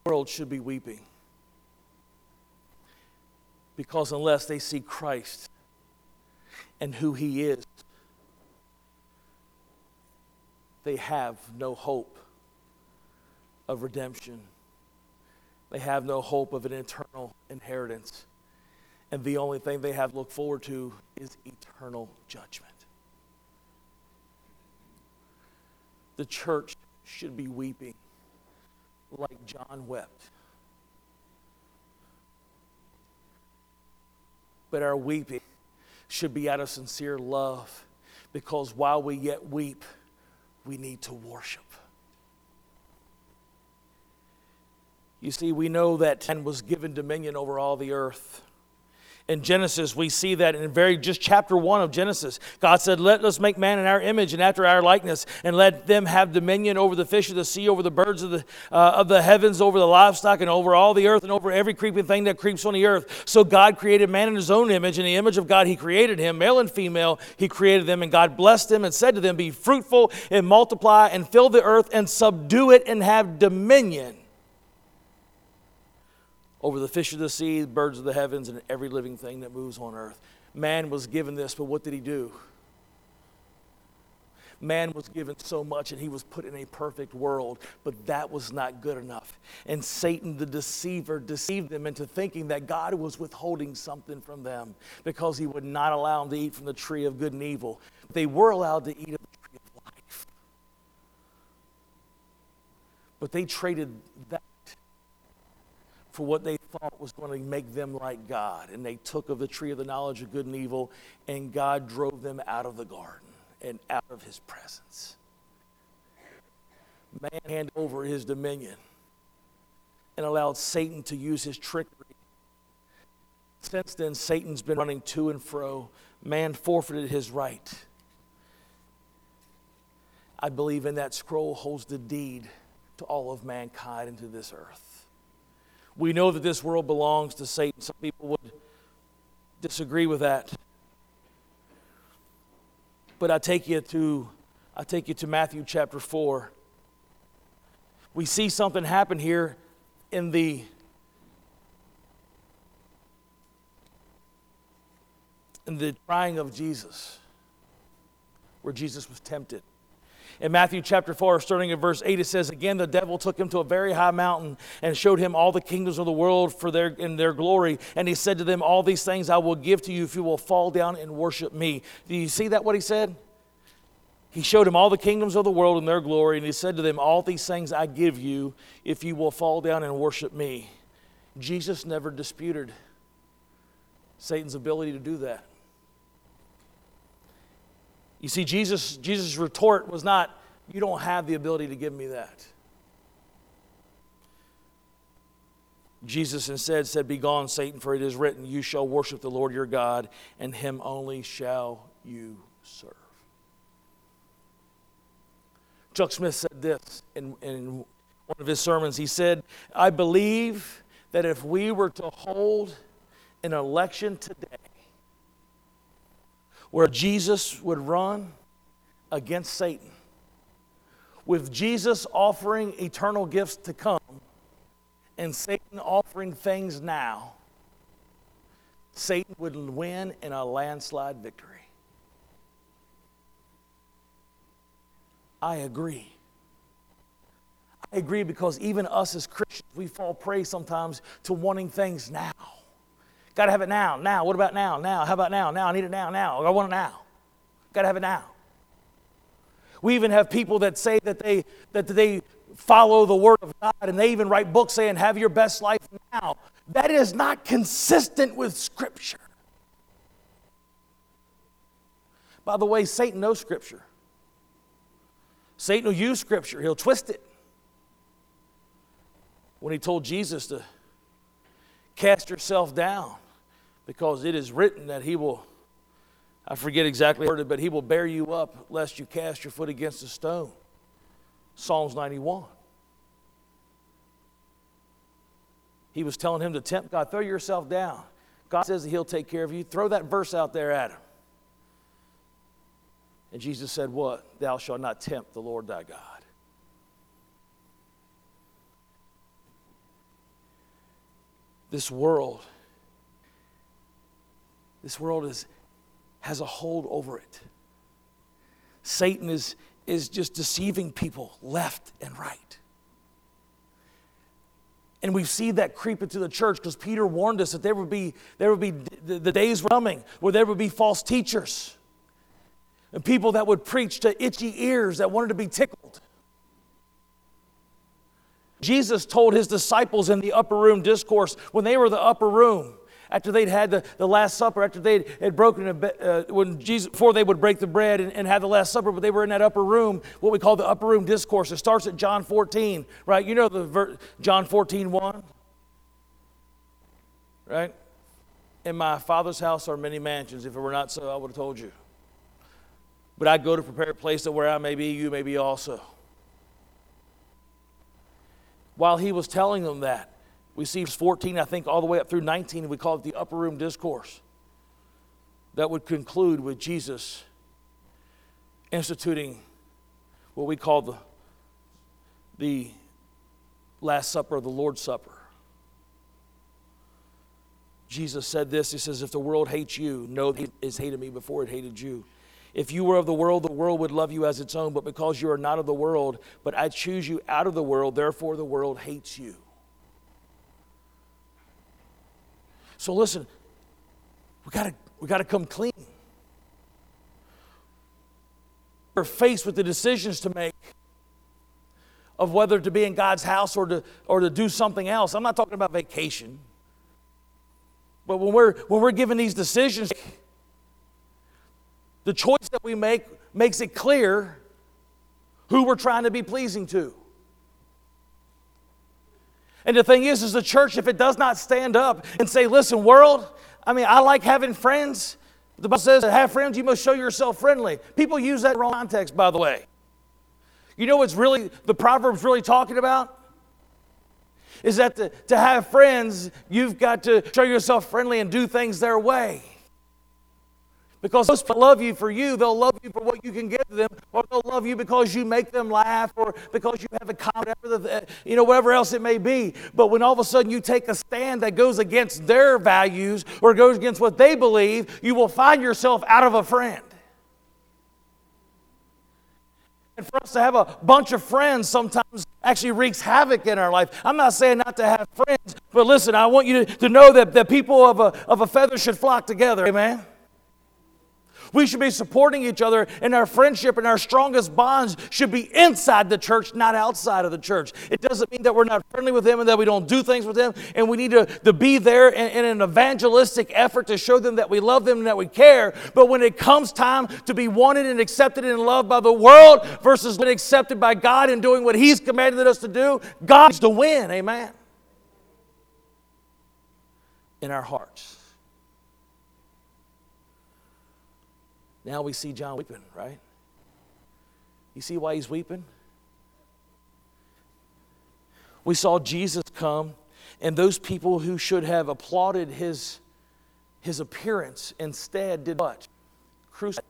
The world should be weeping. Because unless they see Christ and who he is, they have no hope of redemption. They have no hope of an eternal inheritance. And the only thing they have to look forward to is eternal judgment. The church should be weeping like John wept. But our weeping should be out of sincere love because while we yet weep, we need to worship. You see, we know that man was given dominion over all the earth. In Genesis, we see that in very just chapter one of Genesis. God said, Let us make man in our image and after our likeness, and let them have dominion over the fish of the sea, over the birds of the, uh, of the heavens, over the livestock, and over all the earth, and over every creeping thing that creeps on the earth. So God created man in his own image. In the image of God, he created him, male and female, he created them. And God blessed them and said to them, Be fruitful and multiply and fill the earth and subdue it and have dominion over the fish of the sea, the birds of the heavens, and every living thing that moves on earth. Man was given this, but what did he do? Man was given so much and he was put in a perfect world, but that was not good enough. And Satan, the deceiver, deceived them into thinking that God was withholding something from them because he would not allow them to eat from the tree of good and evil. They were allowed to eat of the tree of life. But they traded that for what they thought was going to make them like God. And they took of the tree of the knowledge of good and evil, and God drove them out of the garden and out of his presence. Man handed over his dominion and allowed Satan to use his trickery. Since then, Satan's been running to and fro. Man forfeited his right. I believe in that scroll holds the deed to all of mankind and to this earth. We know that this world belongs to Satan. Some people would disagree with that. But I take you to I take you to Matthew chapter 4. We see something happen here in the in the trying of Jesus, where Jesus was tempted. In Matthew chapter 4, starting at verse 8, it says, Again, the devil took him to a very high mountain and showed him all the kingdoms of the world for their, in their glory. And he said to them, All these things I will give to you if you will fall down and worship me. Do you see that, what he said? He showed him all the kingdoms of the world in their glory, and he said to them, All these things I give you if you will fall down and worship me. Jesus never disputed Satan's ability to do that. You see, Jesus, Jesus' retort was not, You don't have the ability to give me that. Jesus instead said, Begone, Satan, for it is written, You shall worship the Lord your God, and him only shall you serve. Chuck Smith said this in, in one of his sermons. He said, I believe that if we were to hold an election today where Jesus would run against Satan, with Jesus offering eternal gifts to come and Satan offering things now, Satan would win in a landslide victory. I agree. I agree because even us as Christians, we fall prey sometimes to wanting things now. Got to have it now. Now. What about now? Now. How about now? Now. I need it now. Now. I want it now. Got to have it now. We even have people that say that they that they follow the word of God and they even write books saying have your best life now. That is not consistent with scripture. By the way, Satan knows scripture. Satan will use scripture. He'll twist it. When he told Jesus to cast yourself down because it is written that he will, I forget exactly how but he will bear you up lest you cast your foot against a stone. Psalms 91. He was telling him to tempt God, throw yourself down. God says that he'll take care of you. Throw that verse out there at him. And Jesus said, What? Thou shalt not tempt the Lord thy God. This world this world is, has a hold over it. Satan is, is just deceiving people left and right. And we see that creep into the church because Peter warned us that there would be, there would be the, the days coming where there would be false teachers and people that would preach to itchy ears that wanted to be tickled. Jesus told his disciples in the upper room discourse when they were the upper room, after they'd had the, the Last Supper, after they had broken, a, uh, when Jesus, before they would break the bread and, and have the Last Supper, but they were in that upper room, what we call the upper room discourse. It starts at John 14, right? You know the ver- John 14, 1, right? In my Father's house are many mansions. If it were not so, I would have told you. But I go to prepare a place that where I may be, you may be also. While he was telling them that, we see 14, I think, all the way up through 19, we call it the upper room discourse. That would conclude with Jesus instituting what we call the, the Last Supper, the Lord's Supper. Jesus said this He says, If the world hates you, know that it has hated me before it hated you. If you were of the world, the world would love you as its own, but because you are not of the world, but I choose you out of the world, therefore the world hates you. So listen, we gotta we gotta come clean. We're faced with the decisions to make of whether to be in God's house or to or to do something else. I'm not talking about vacation. But when we're when we're given these decisions, the choice that we make makes it clear who we're trying to be pleasing to. And the thing is, is the church, if it does not stand up and say, listen, world, I mean, I like having friends. The Bible says to have friends, you must show yourself friendly. People use that wrong context, by the way. You know what's really, the Proverbs really talking about? Is that to, to have friends, you've got to show yourself friendly and do things their way. Because those people love you for you, they'll love you for what you can give them, or they'll love you because you make them laugh, or because you have a comment, whatever, the, you know, whatever else it may be. But when all of a sudden you take a stand that goes against their values or goes against what they believe, you will find yourself out of a friend. And for us to have a bunch of friends sometimes actually wreaks havoc in our life. I'm not saying not to have friends, but listen, I want you to, to know that, that people of a, of a feather should flock together. Amen. We should be supporting each other, and our friendship and our strongest bonds should be inside the church, not outside of the church. It doesn't mean that we're not friendly with them and that we don't do things with them, and we need to, to be there in, in an evangelistic effort to show them that we love them and that we care. But when it comes time to be wanted and accepted and loved by the world versus being accepted by God and doing what He's commanded us to do, God needs to win. Amen. In our hearts. Now we see John weeping, right? You see why he's weeping? We saw Jesus come, and those people who should have applauded his, his appearance instead did what? Crucified.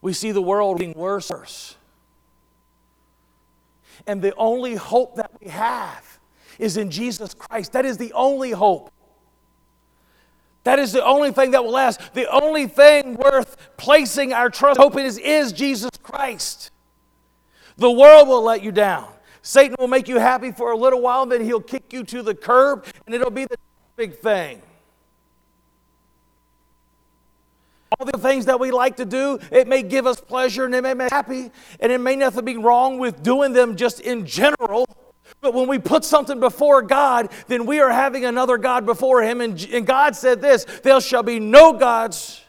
We see the world getting worse. And the only hope that we have is in Jesus Christ. That is the only hope. That is the only thing that will last. The only thing worth placing our trust hope in is, is Jesus Christ. The world will let you down. Satan will make you happy for a little while, then he'll kick you to the curb, and it'll be the big thing. All the things that we like to do, it may give us pleasure and it may make us happy, and it may nothing be wrong with doing them just in general. But when we put something before God, then we are having another God before Him. And, and God said this There shall be no gods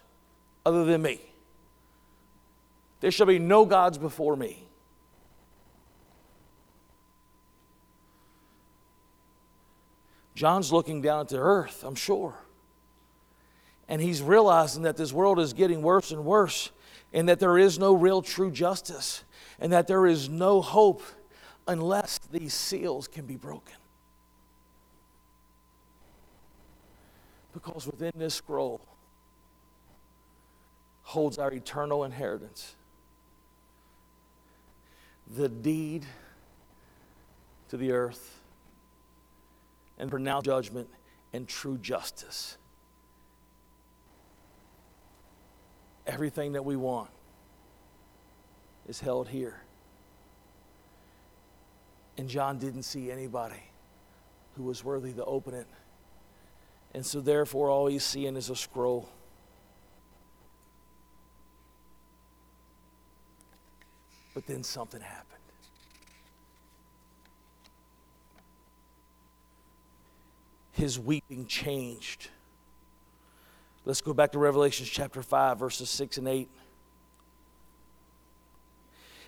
other than me. There shall be no gods before me. John's looking down at the earth, I'm sure. And he's realizing that this world is getting worse and worse, and that there is no real true justice, and that there is no hope unless these seals can be broken. Because within this scroll holds our eternal inheritance the deed to the earth and pronounced judgment and true justice. Everything that we want is held here. And John didn't see anybody who was worthy to open it. And so, therefore, all he's seeing is a scroll. But then something happened. His weeping changed. Let's go back to Revelation chapter 5, verses 6 and 8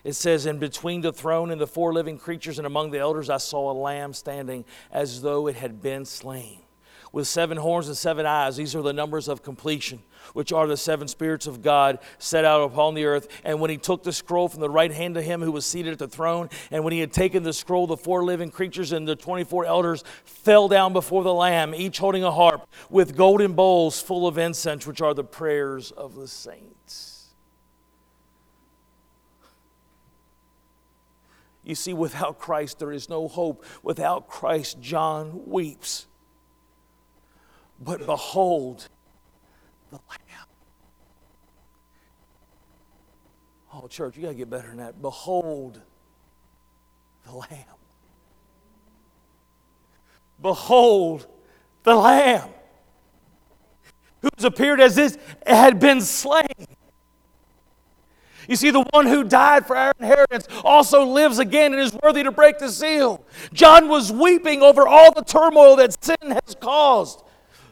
it says, And between the throne and the four living creatures and among the elders, I saw a lamb standing as though it had been slain, with seven horns and seven eyes. These are the numbers of completion, which are the seven spirits of God set out upon the earth. And when he took the scroll from the right hand of him who was seated at the throne, and when he had taken the scroll, the four living creatures and the 24 elders fell down before the Lamb, each holding a harp with golden bowls full of incense, which are the prayers of the saints. You see, without Christ, there is no hope. Without Christ, John weeps. But behold, the Lamb. Oh, church, you got to get better than that. Behold, the Lamb. Behold, the Lamb who's appeared as this had been slain you see, the one who died for our inheritance also lives again and is worthy to break the seal. John was weeping over all the turmoil that sin has caused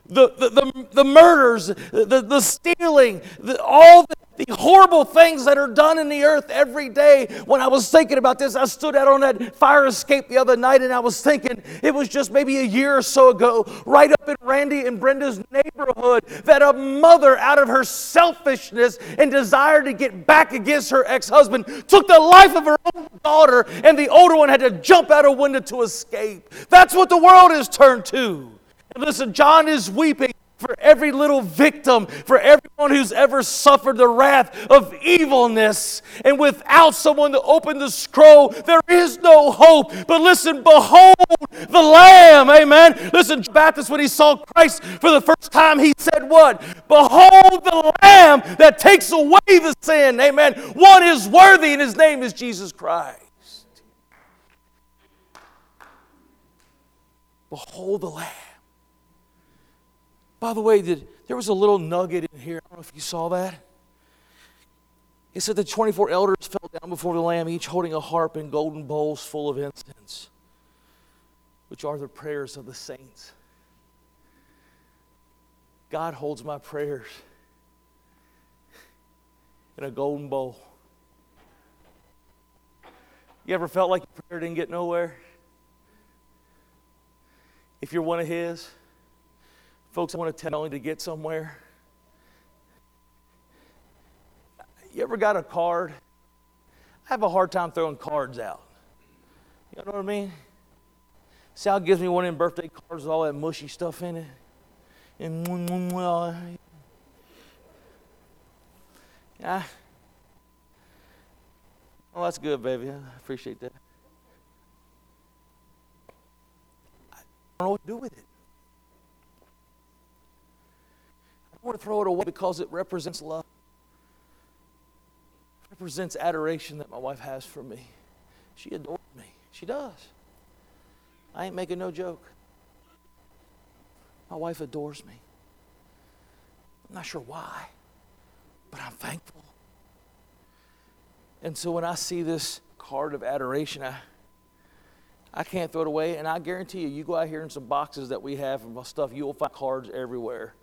the, the, the, the murders, the, the stealing, the, all the, the horrible things that are done in the earth every day. When I was thinking about this, I stood out on that fire escape the other night and I was thinking it was just maybe a year or so ago, right up in Randy and Brenda's neighborhood, that a mother, out of her selfishness and desire to get back against her ex husband, took the life of her own daughter, and the older one had to jump out a window to escape. That's what the world has turned to. And listen, John is weeping for every little victim, for everyone who's ever suffered the wrath of evilness. And without someone to open the scroll, there is no hope. But listen, behold the Lamb. Amen. Listen, Baptist, when he saw Christ for the first time, he said, What? Behold the Lamb that takes away the sin. Amen. One is worthy, and his name is Jesus Christ. Behold the Lamb. By the way, did, there was a little nugget in here. I don't know if you saw that. It said the 24 elders fell down before the Lamb, each holding a harp and golden bowls full of incense, which are the prayers of the saints. God holds my prayers in a golden bowl. You ever felt like your prayer didn't get nowhere? If you're one of His, Folks, I want to tell you to get somewhere. You ever got a card? I have a hard time throwing cards out. You know what I mean? Sal gives me one of them birthday cards with all that mushy stuff in it. And well, yeah. Well, that's good, baby. I appreciate that. I don't know what to do with it. I want to throw it away because it represents love. It represents adoration that my wife has for me. She adores me. She does. I ain't making no joke. My wife adores me. I'm not sure why, but I'm thankful. And so when I see this card of adoration, I, I can't throw it away. And I guarantee you, you go out here in some boxes that we have and stuff, you will find cards everywhere.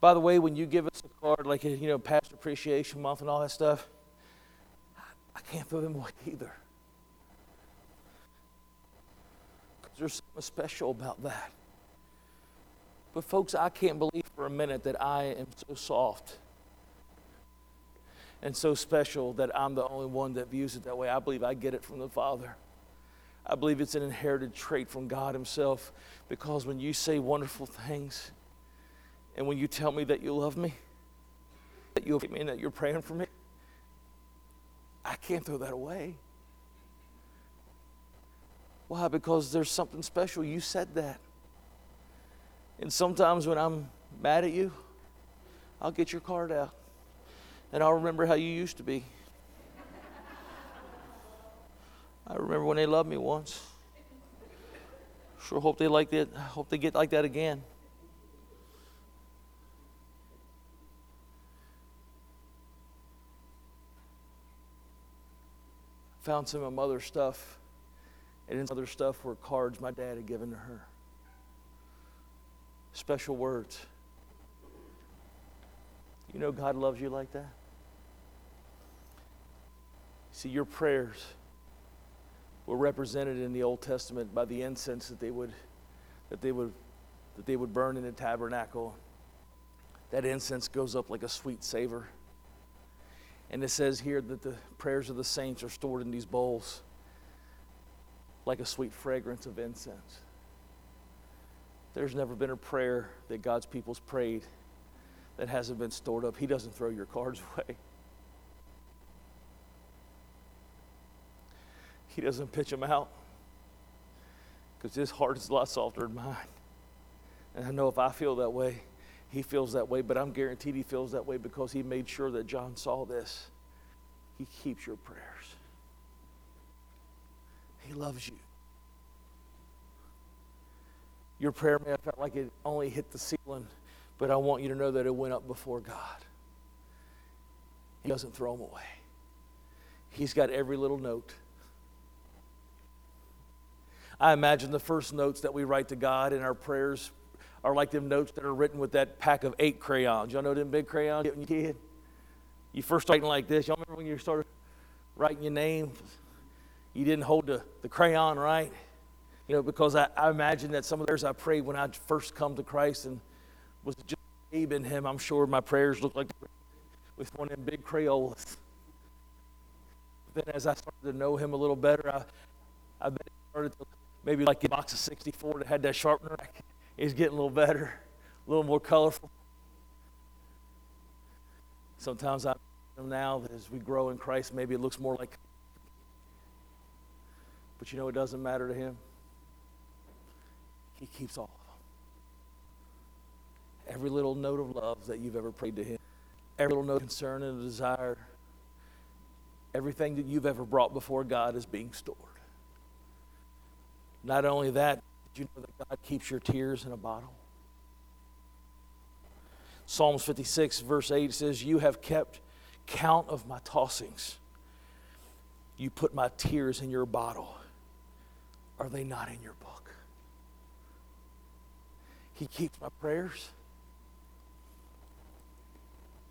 By the way, when you give us a card like, you know, Pastor Appreciation Month and all that stuff, I can't throw them away either. Because there's something special about that. But, folks, I can't believe for a minute that I am so soft and so special that I'm the only one that views it that way. I believe I get it from the Father. I believe it's an inherited trait from God Himself because when you say wonderful things, and when you tell me that you love me, that you me and that you're praying for me, I can't throw that away. Why? Because there's something special. You said that. And sometimes when I'm mad at you, I'll get your card out and I'll remember how you used to be. I remember when they loved me once. Sure hope they like that. Hope they get like that again. Found some of my mother's stuff, and in other stuff were cards my dad had given to her. Special words. You know God loves you like that? See, your prayers were represented in the Old Testament by the incense that they would that they would that they would burn in the tabernacle. That incense goes up like a sweet savor. And it says here that the prayers of the saints are stored in these bowls like a sweet fragrance of incense. There's never been a prayer that God's people's prayed that hasn't been stored up. He doesn't throw your cards away. He doesn't pitch them out because his heart is a lot softer than mine. And I know if I feel that way, he feels that way, but I'm guaranteed he feels that way because he made sure that John saw this. He keeps your prayers, he loves you. Your prayer may have felt like it only hit the ceiling, but I want you to know that it went up before God. He doesn't throw them away. He's got every little note. I imagine the first notes that we write to God in our prayers are like them notes that are written with that pack of eight crayons. Y'all know them big crayons when you kid? You first writing like this. Y'all remember when you started writing your name? You didn't hold the, the crayon right. You know, because I, I imagine that some of those I prayed when I first come to Christ and was just babe in Him. I'm sure my prayers looked like with one of them big Crayolas. Then as I started to know Him a little better, I, I bet it started to maybe like a box of 64 that had that sharpener. It's getting a little better, a little more colorful. Sometimes I now that as we grow in Christ, maybe it looks more like. But you know, it doesn't matter to Him. He keeps all of them. Every little note of love that you've ever prayed to Him, every little note of concern and desire, everything that you've ever brought before God is being stored. Not only that, you know that God keeps your tears in a bottle? Psalms 56, verse 8 says, You have kept count of my tossings. You put my tears in your bottle. Are they not in your book? He keeps my prayers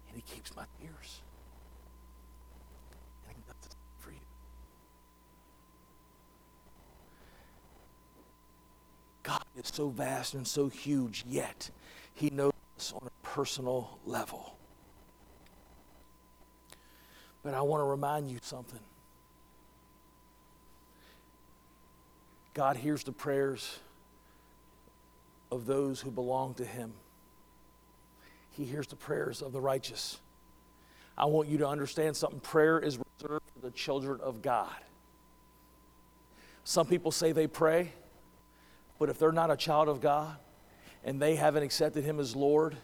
and He keeps my tears. And He does the same for you. God is so vast and so huge, yet He knows us on a personal level. But I want to remind you something. God hears the prayers of those who belong to Him. He hears the prayers of the righteous. I want you to understand something. Prayer is reserved for the children of God. Some people say they pray, but if they're not a child of God and they haven't accepted Him as Lord,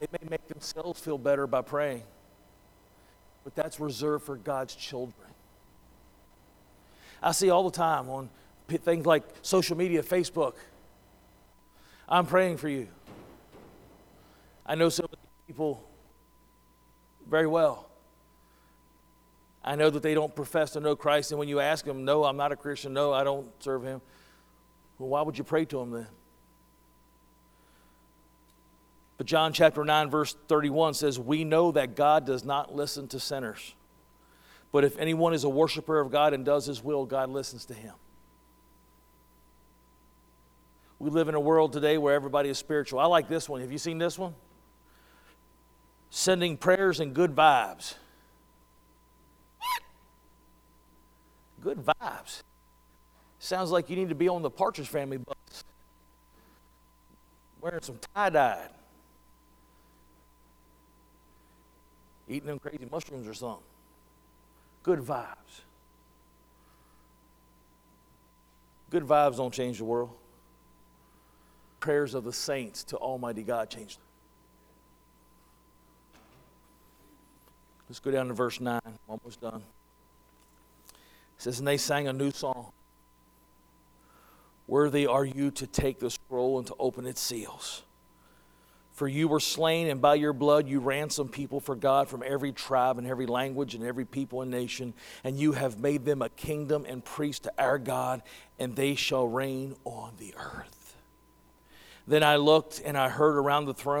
they may make themselves feel better by praying but that's reserved for God's children. I see all the time on things like social media, Facebook. I'm praying for you. I know some people very well. I know that they don't profess to know Christ, and when you ask them, No, I'm not a Christian, no, I don't serve Him, well, why would you pray to them then? But John chapter 9, verse 31 says, We know that God does not listen to sinners. But if anyone is a worshiper of God and does his will, God listens to him. We live in a world today where everybody is spiritual. I like this one. Have you seen this one? Sending prayers and good vibes. Good vibes. Sounds like you need to be on the Partridge Family bus. Wearing some tie dye. eating them crazy mushrooms or something. Good vibes. Good vibes don't change the world. Prayers of the saints to Almighty God change them. Let's go down to verse 9. I'm almost done. It says, And they sang a new song. Worthy are you to take the scroll and to open its seals. For you were slain, and by your blood you ransomed people for God from every tribe and every language and every people and nation. And you have made them a kingdom and priests to our God, and they shall reign on the earth. Then I looked, and I heard around the throne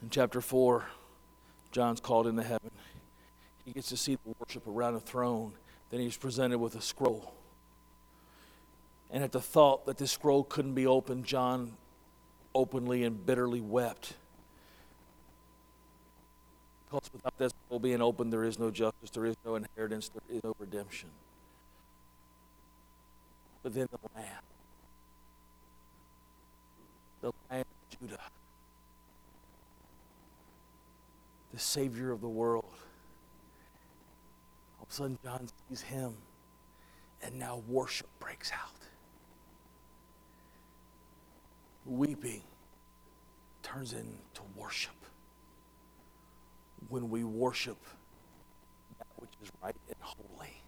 In chapter 4, John's called into heaven. He gets to see the worship around a throne. Then he's presented with a scroll. And at the thought that this scroll couldn't be opened, John openly and bitterly wept. Because without that scroll being open, there is no justice, there is no inheritance, there is no redemption. But then the Lamb, the Lamb of Judah, the Savior of the world. All of a sudden, John sees him, and now worship breaks out. Weeping turns into worship when we worship that which is right and holy.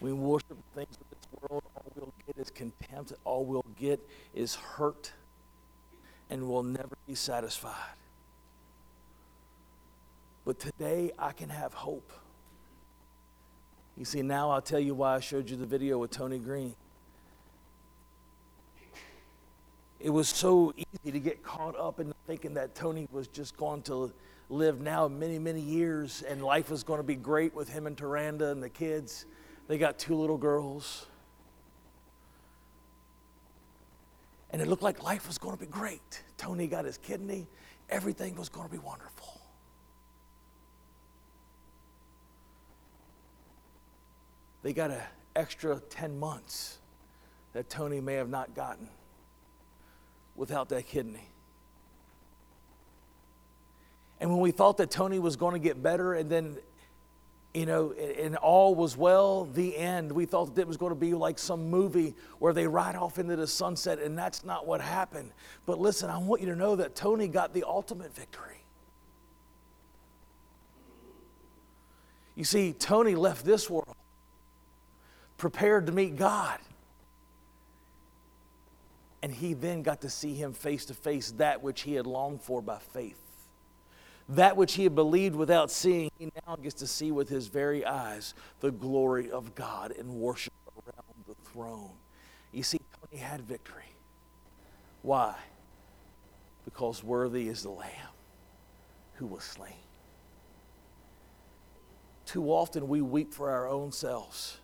We worship things of this world, all we'll get is contempt, all we'll get is hurt, and we'll never be satisfied. But today I can have hope. You see, now I'll tell you why I showed you the video with Tony Green. It was so easy to get caught up in thinking that Tony was just going to live now many, many years and life was going to be great with him and Taranda and the kids. They got two little girls. And it looked like life was going to be great. Tony got his kidney, everything was going to be wonderful. They got an extra 10 months that Tony may have not gotten without that kidney. And when we thought that Tony was going to get better and then, you know, and all was well, the end, we thought that it was going to be like some movie where they ride off into the sunset, and that's not what happened. But listen, I want you to know that Tony got the ultimate victory. You see, Tony left this world prepared to meet God. And he then got to see him face to face, that which he had longed for by faith. That which he had believed without seeing, he now gets to see with his very eyes the glory of God and worship around the throne. You see, Tony had victory. Why? Because worthy is the Lamb who was slain. Too often we weep for our own selves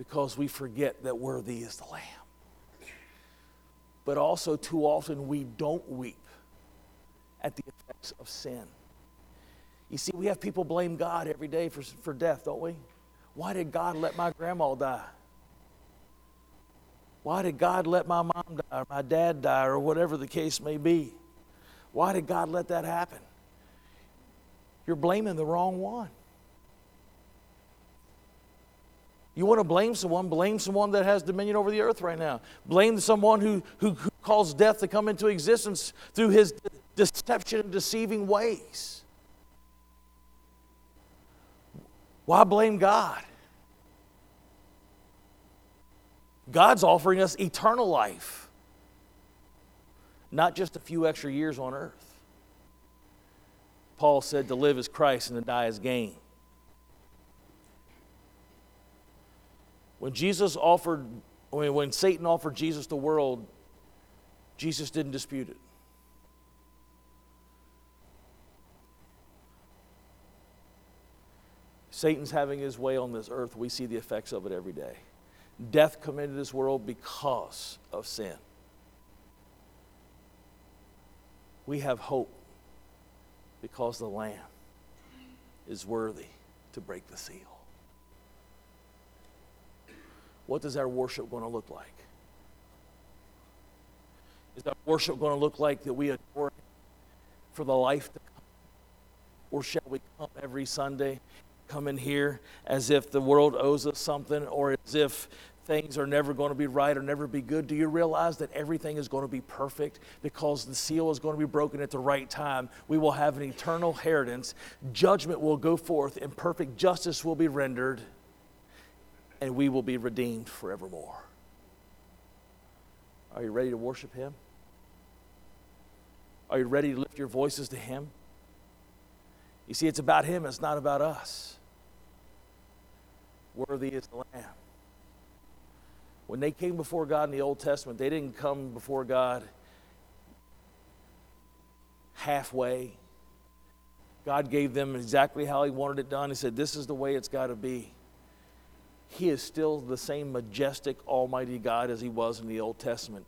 because we forget that worthy is the Lamb. But also, too often, we don't weep at the effects of sin. You see, we have people blame God every day for, for death, don't we? Why did God let my grandma die? Why did God let my mom die or my dad die or whatever the case may be? Why did God let that happen? You're blaming the wrong one. You want to blame someone, blame someone that has dominion over the earth right now. Blame someone who, who, who caused death to come into existence through his deception and deceiving ways. Why blame God? God's offering us eternal life, not just a few extra years on earth. Paul said to live is Christ and to die is gain. When Jesus offered, when, Satan offered Jesus the world, Jesus didn't dispute it. Satan's having his way on this earth. We see the effects of it every day. Death come into this world because of sin. We have hope because the Lamb is worthy to break the seal. What does our worship going to look like? Is our worship going to look like that we adore Him for the life to come? Or shall we come every Sunday, come in here as if the world owes us something or as if things are never going to be right or never be good? Do you realize that everything is going to be perfect because the seal is going to be broken at the right time? We will have an eternal inheritance. Judgment will go forth and perfect justice will be rendered and we will be redeemed forevermore. Are you ready to worship Him? Are you ready to lift your voices to Him? You see, it's about Him, it's not about us. Worthy is the Lamb. When they came before God in the Old Testament, they didn't come before God halfway. God gave them exactly how He wanted it done. He said, This is the way it's got to be. He is still the same majestic, almighty God as he was in the Old Testament.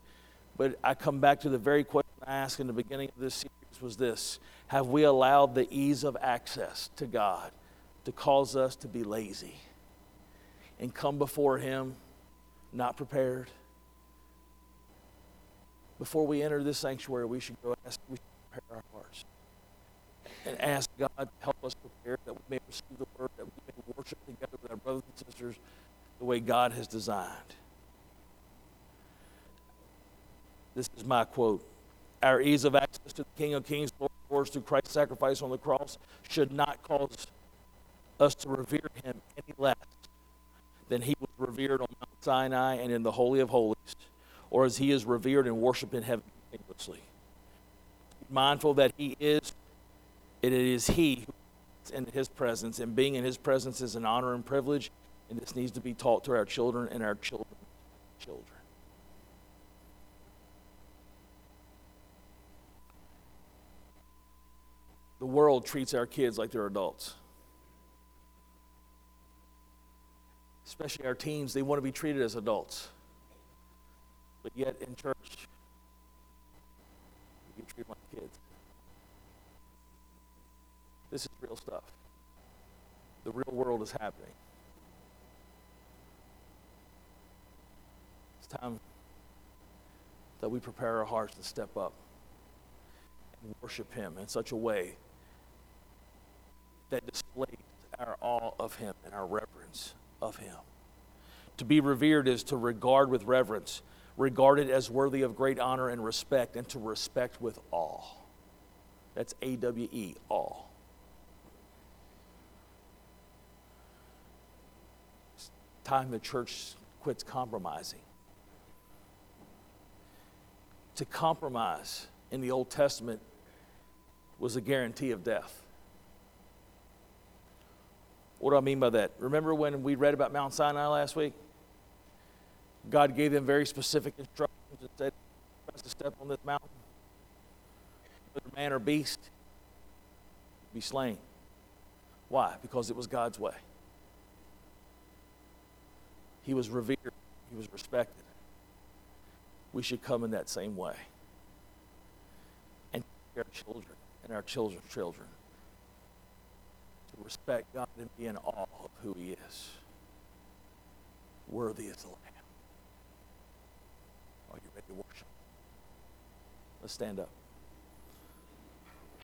But I come back to the very question I asked in the beginning of this series was this Have we allowed the ease of access to God to cause us to be lazy and come before Him not prepared? Before we enter this sanctuary, we should go ask, we should prepare our hearts and ask God to help us prepare that we may receive the word, that we may worship together with our brothers and sisters the way God has designed. This is my quote. Our ease of access to the King of Kings, Lord of Lords, through Christ's sacrifice on the cross should not cause us to revere him any less than he was revered on Mount Sinai and in the Holy of Holies, or as he is revered and worshiped in heaven continuously. Mindful that he is it is He who in His presence, and being in His presence is an honor and privilege, and this needs to be taught to our children and our children children. The world treats our kids like they're adults. Especially our teens, they want to be treated as adults. But yet in church, you treat them like kids. This is real stuff. The real world is happening. It's time that we prepare our hearts to step up and worship Him in such a way that displays our awe of Him and our reverence of Him. To be revered is to regard with reverence, regarded as worthy of great honor and respect, and to respect with awe. That's A W E, awe. Time the church quits compromising. To compromise in the Old Testament was a guarantee of death. What do I mean by that? Remember when we read about Mount Sinai last week? God gave them very specific instructions and said, to step on this mountain, whether man or beast, be slain. Why? Because it was God's way. He was revered, he was respected. We should come in that same way. And our children and our children's children to respect God and be in awe of who He is. Worthy is the Lamb. Are you ready to worship? Let's stand up.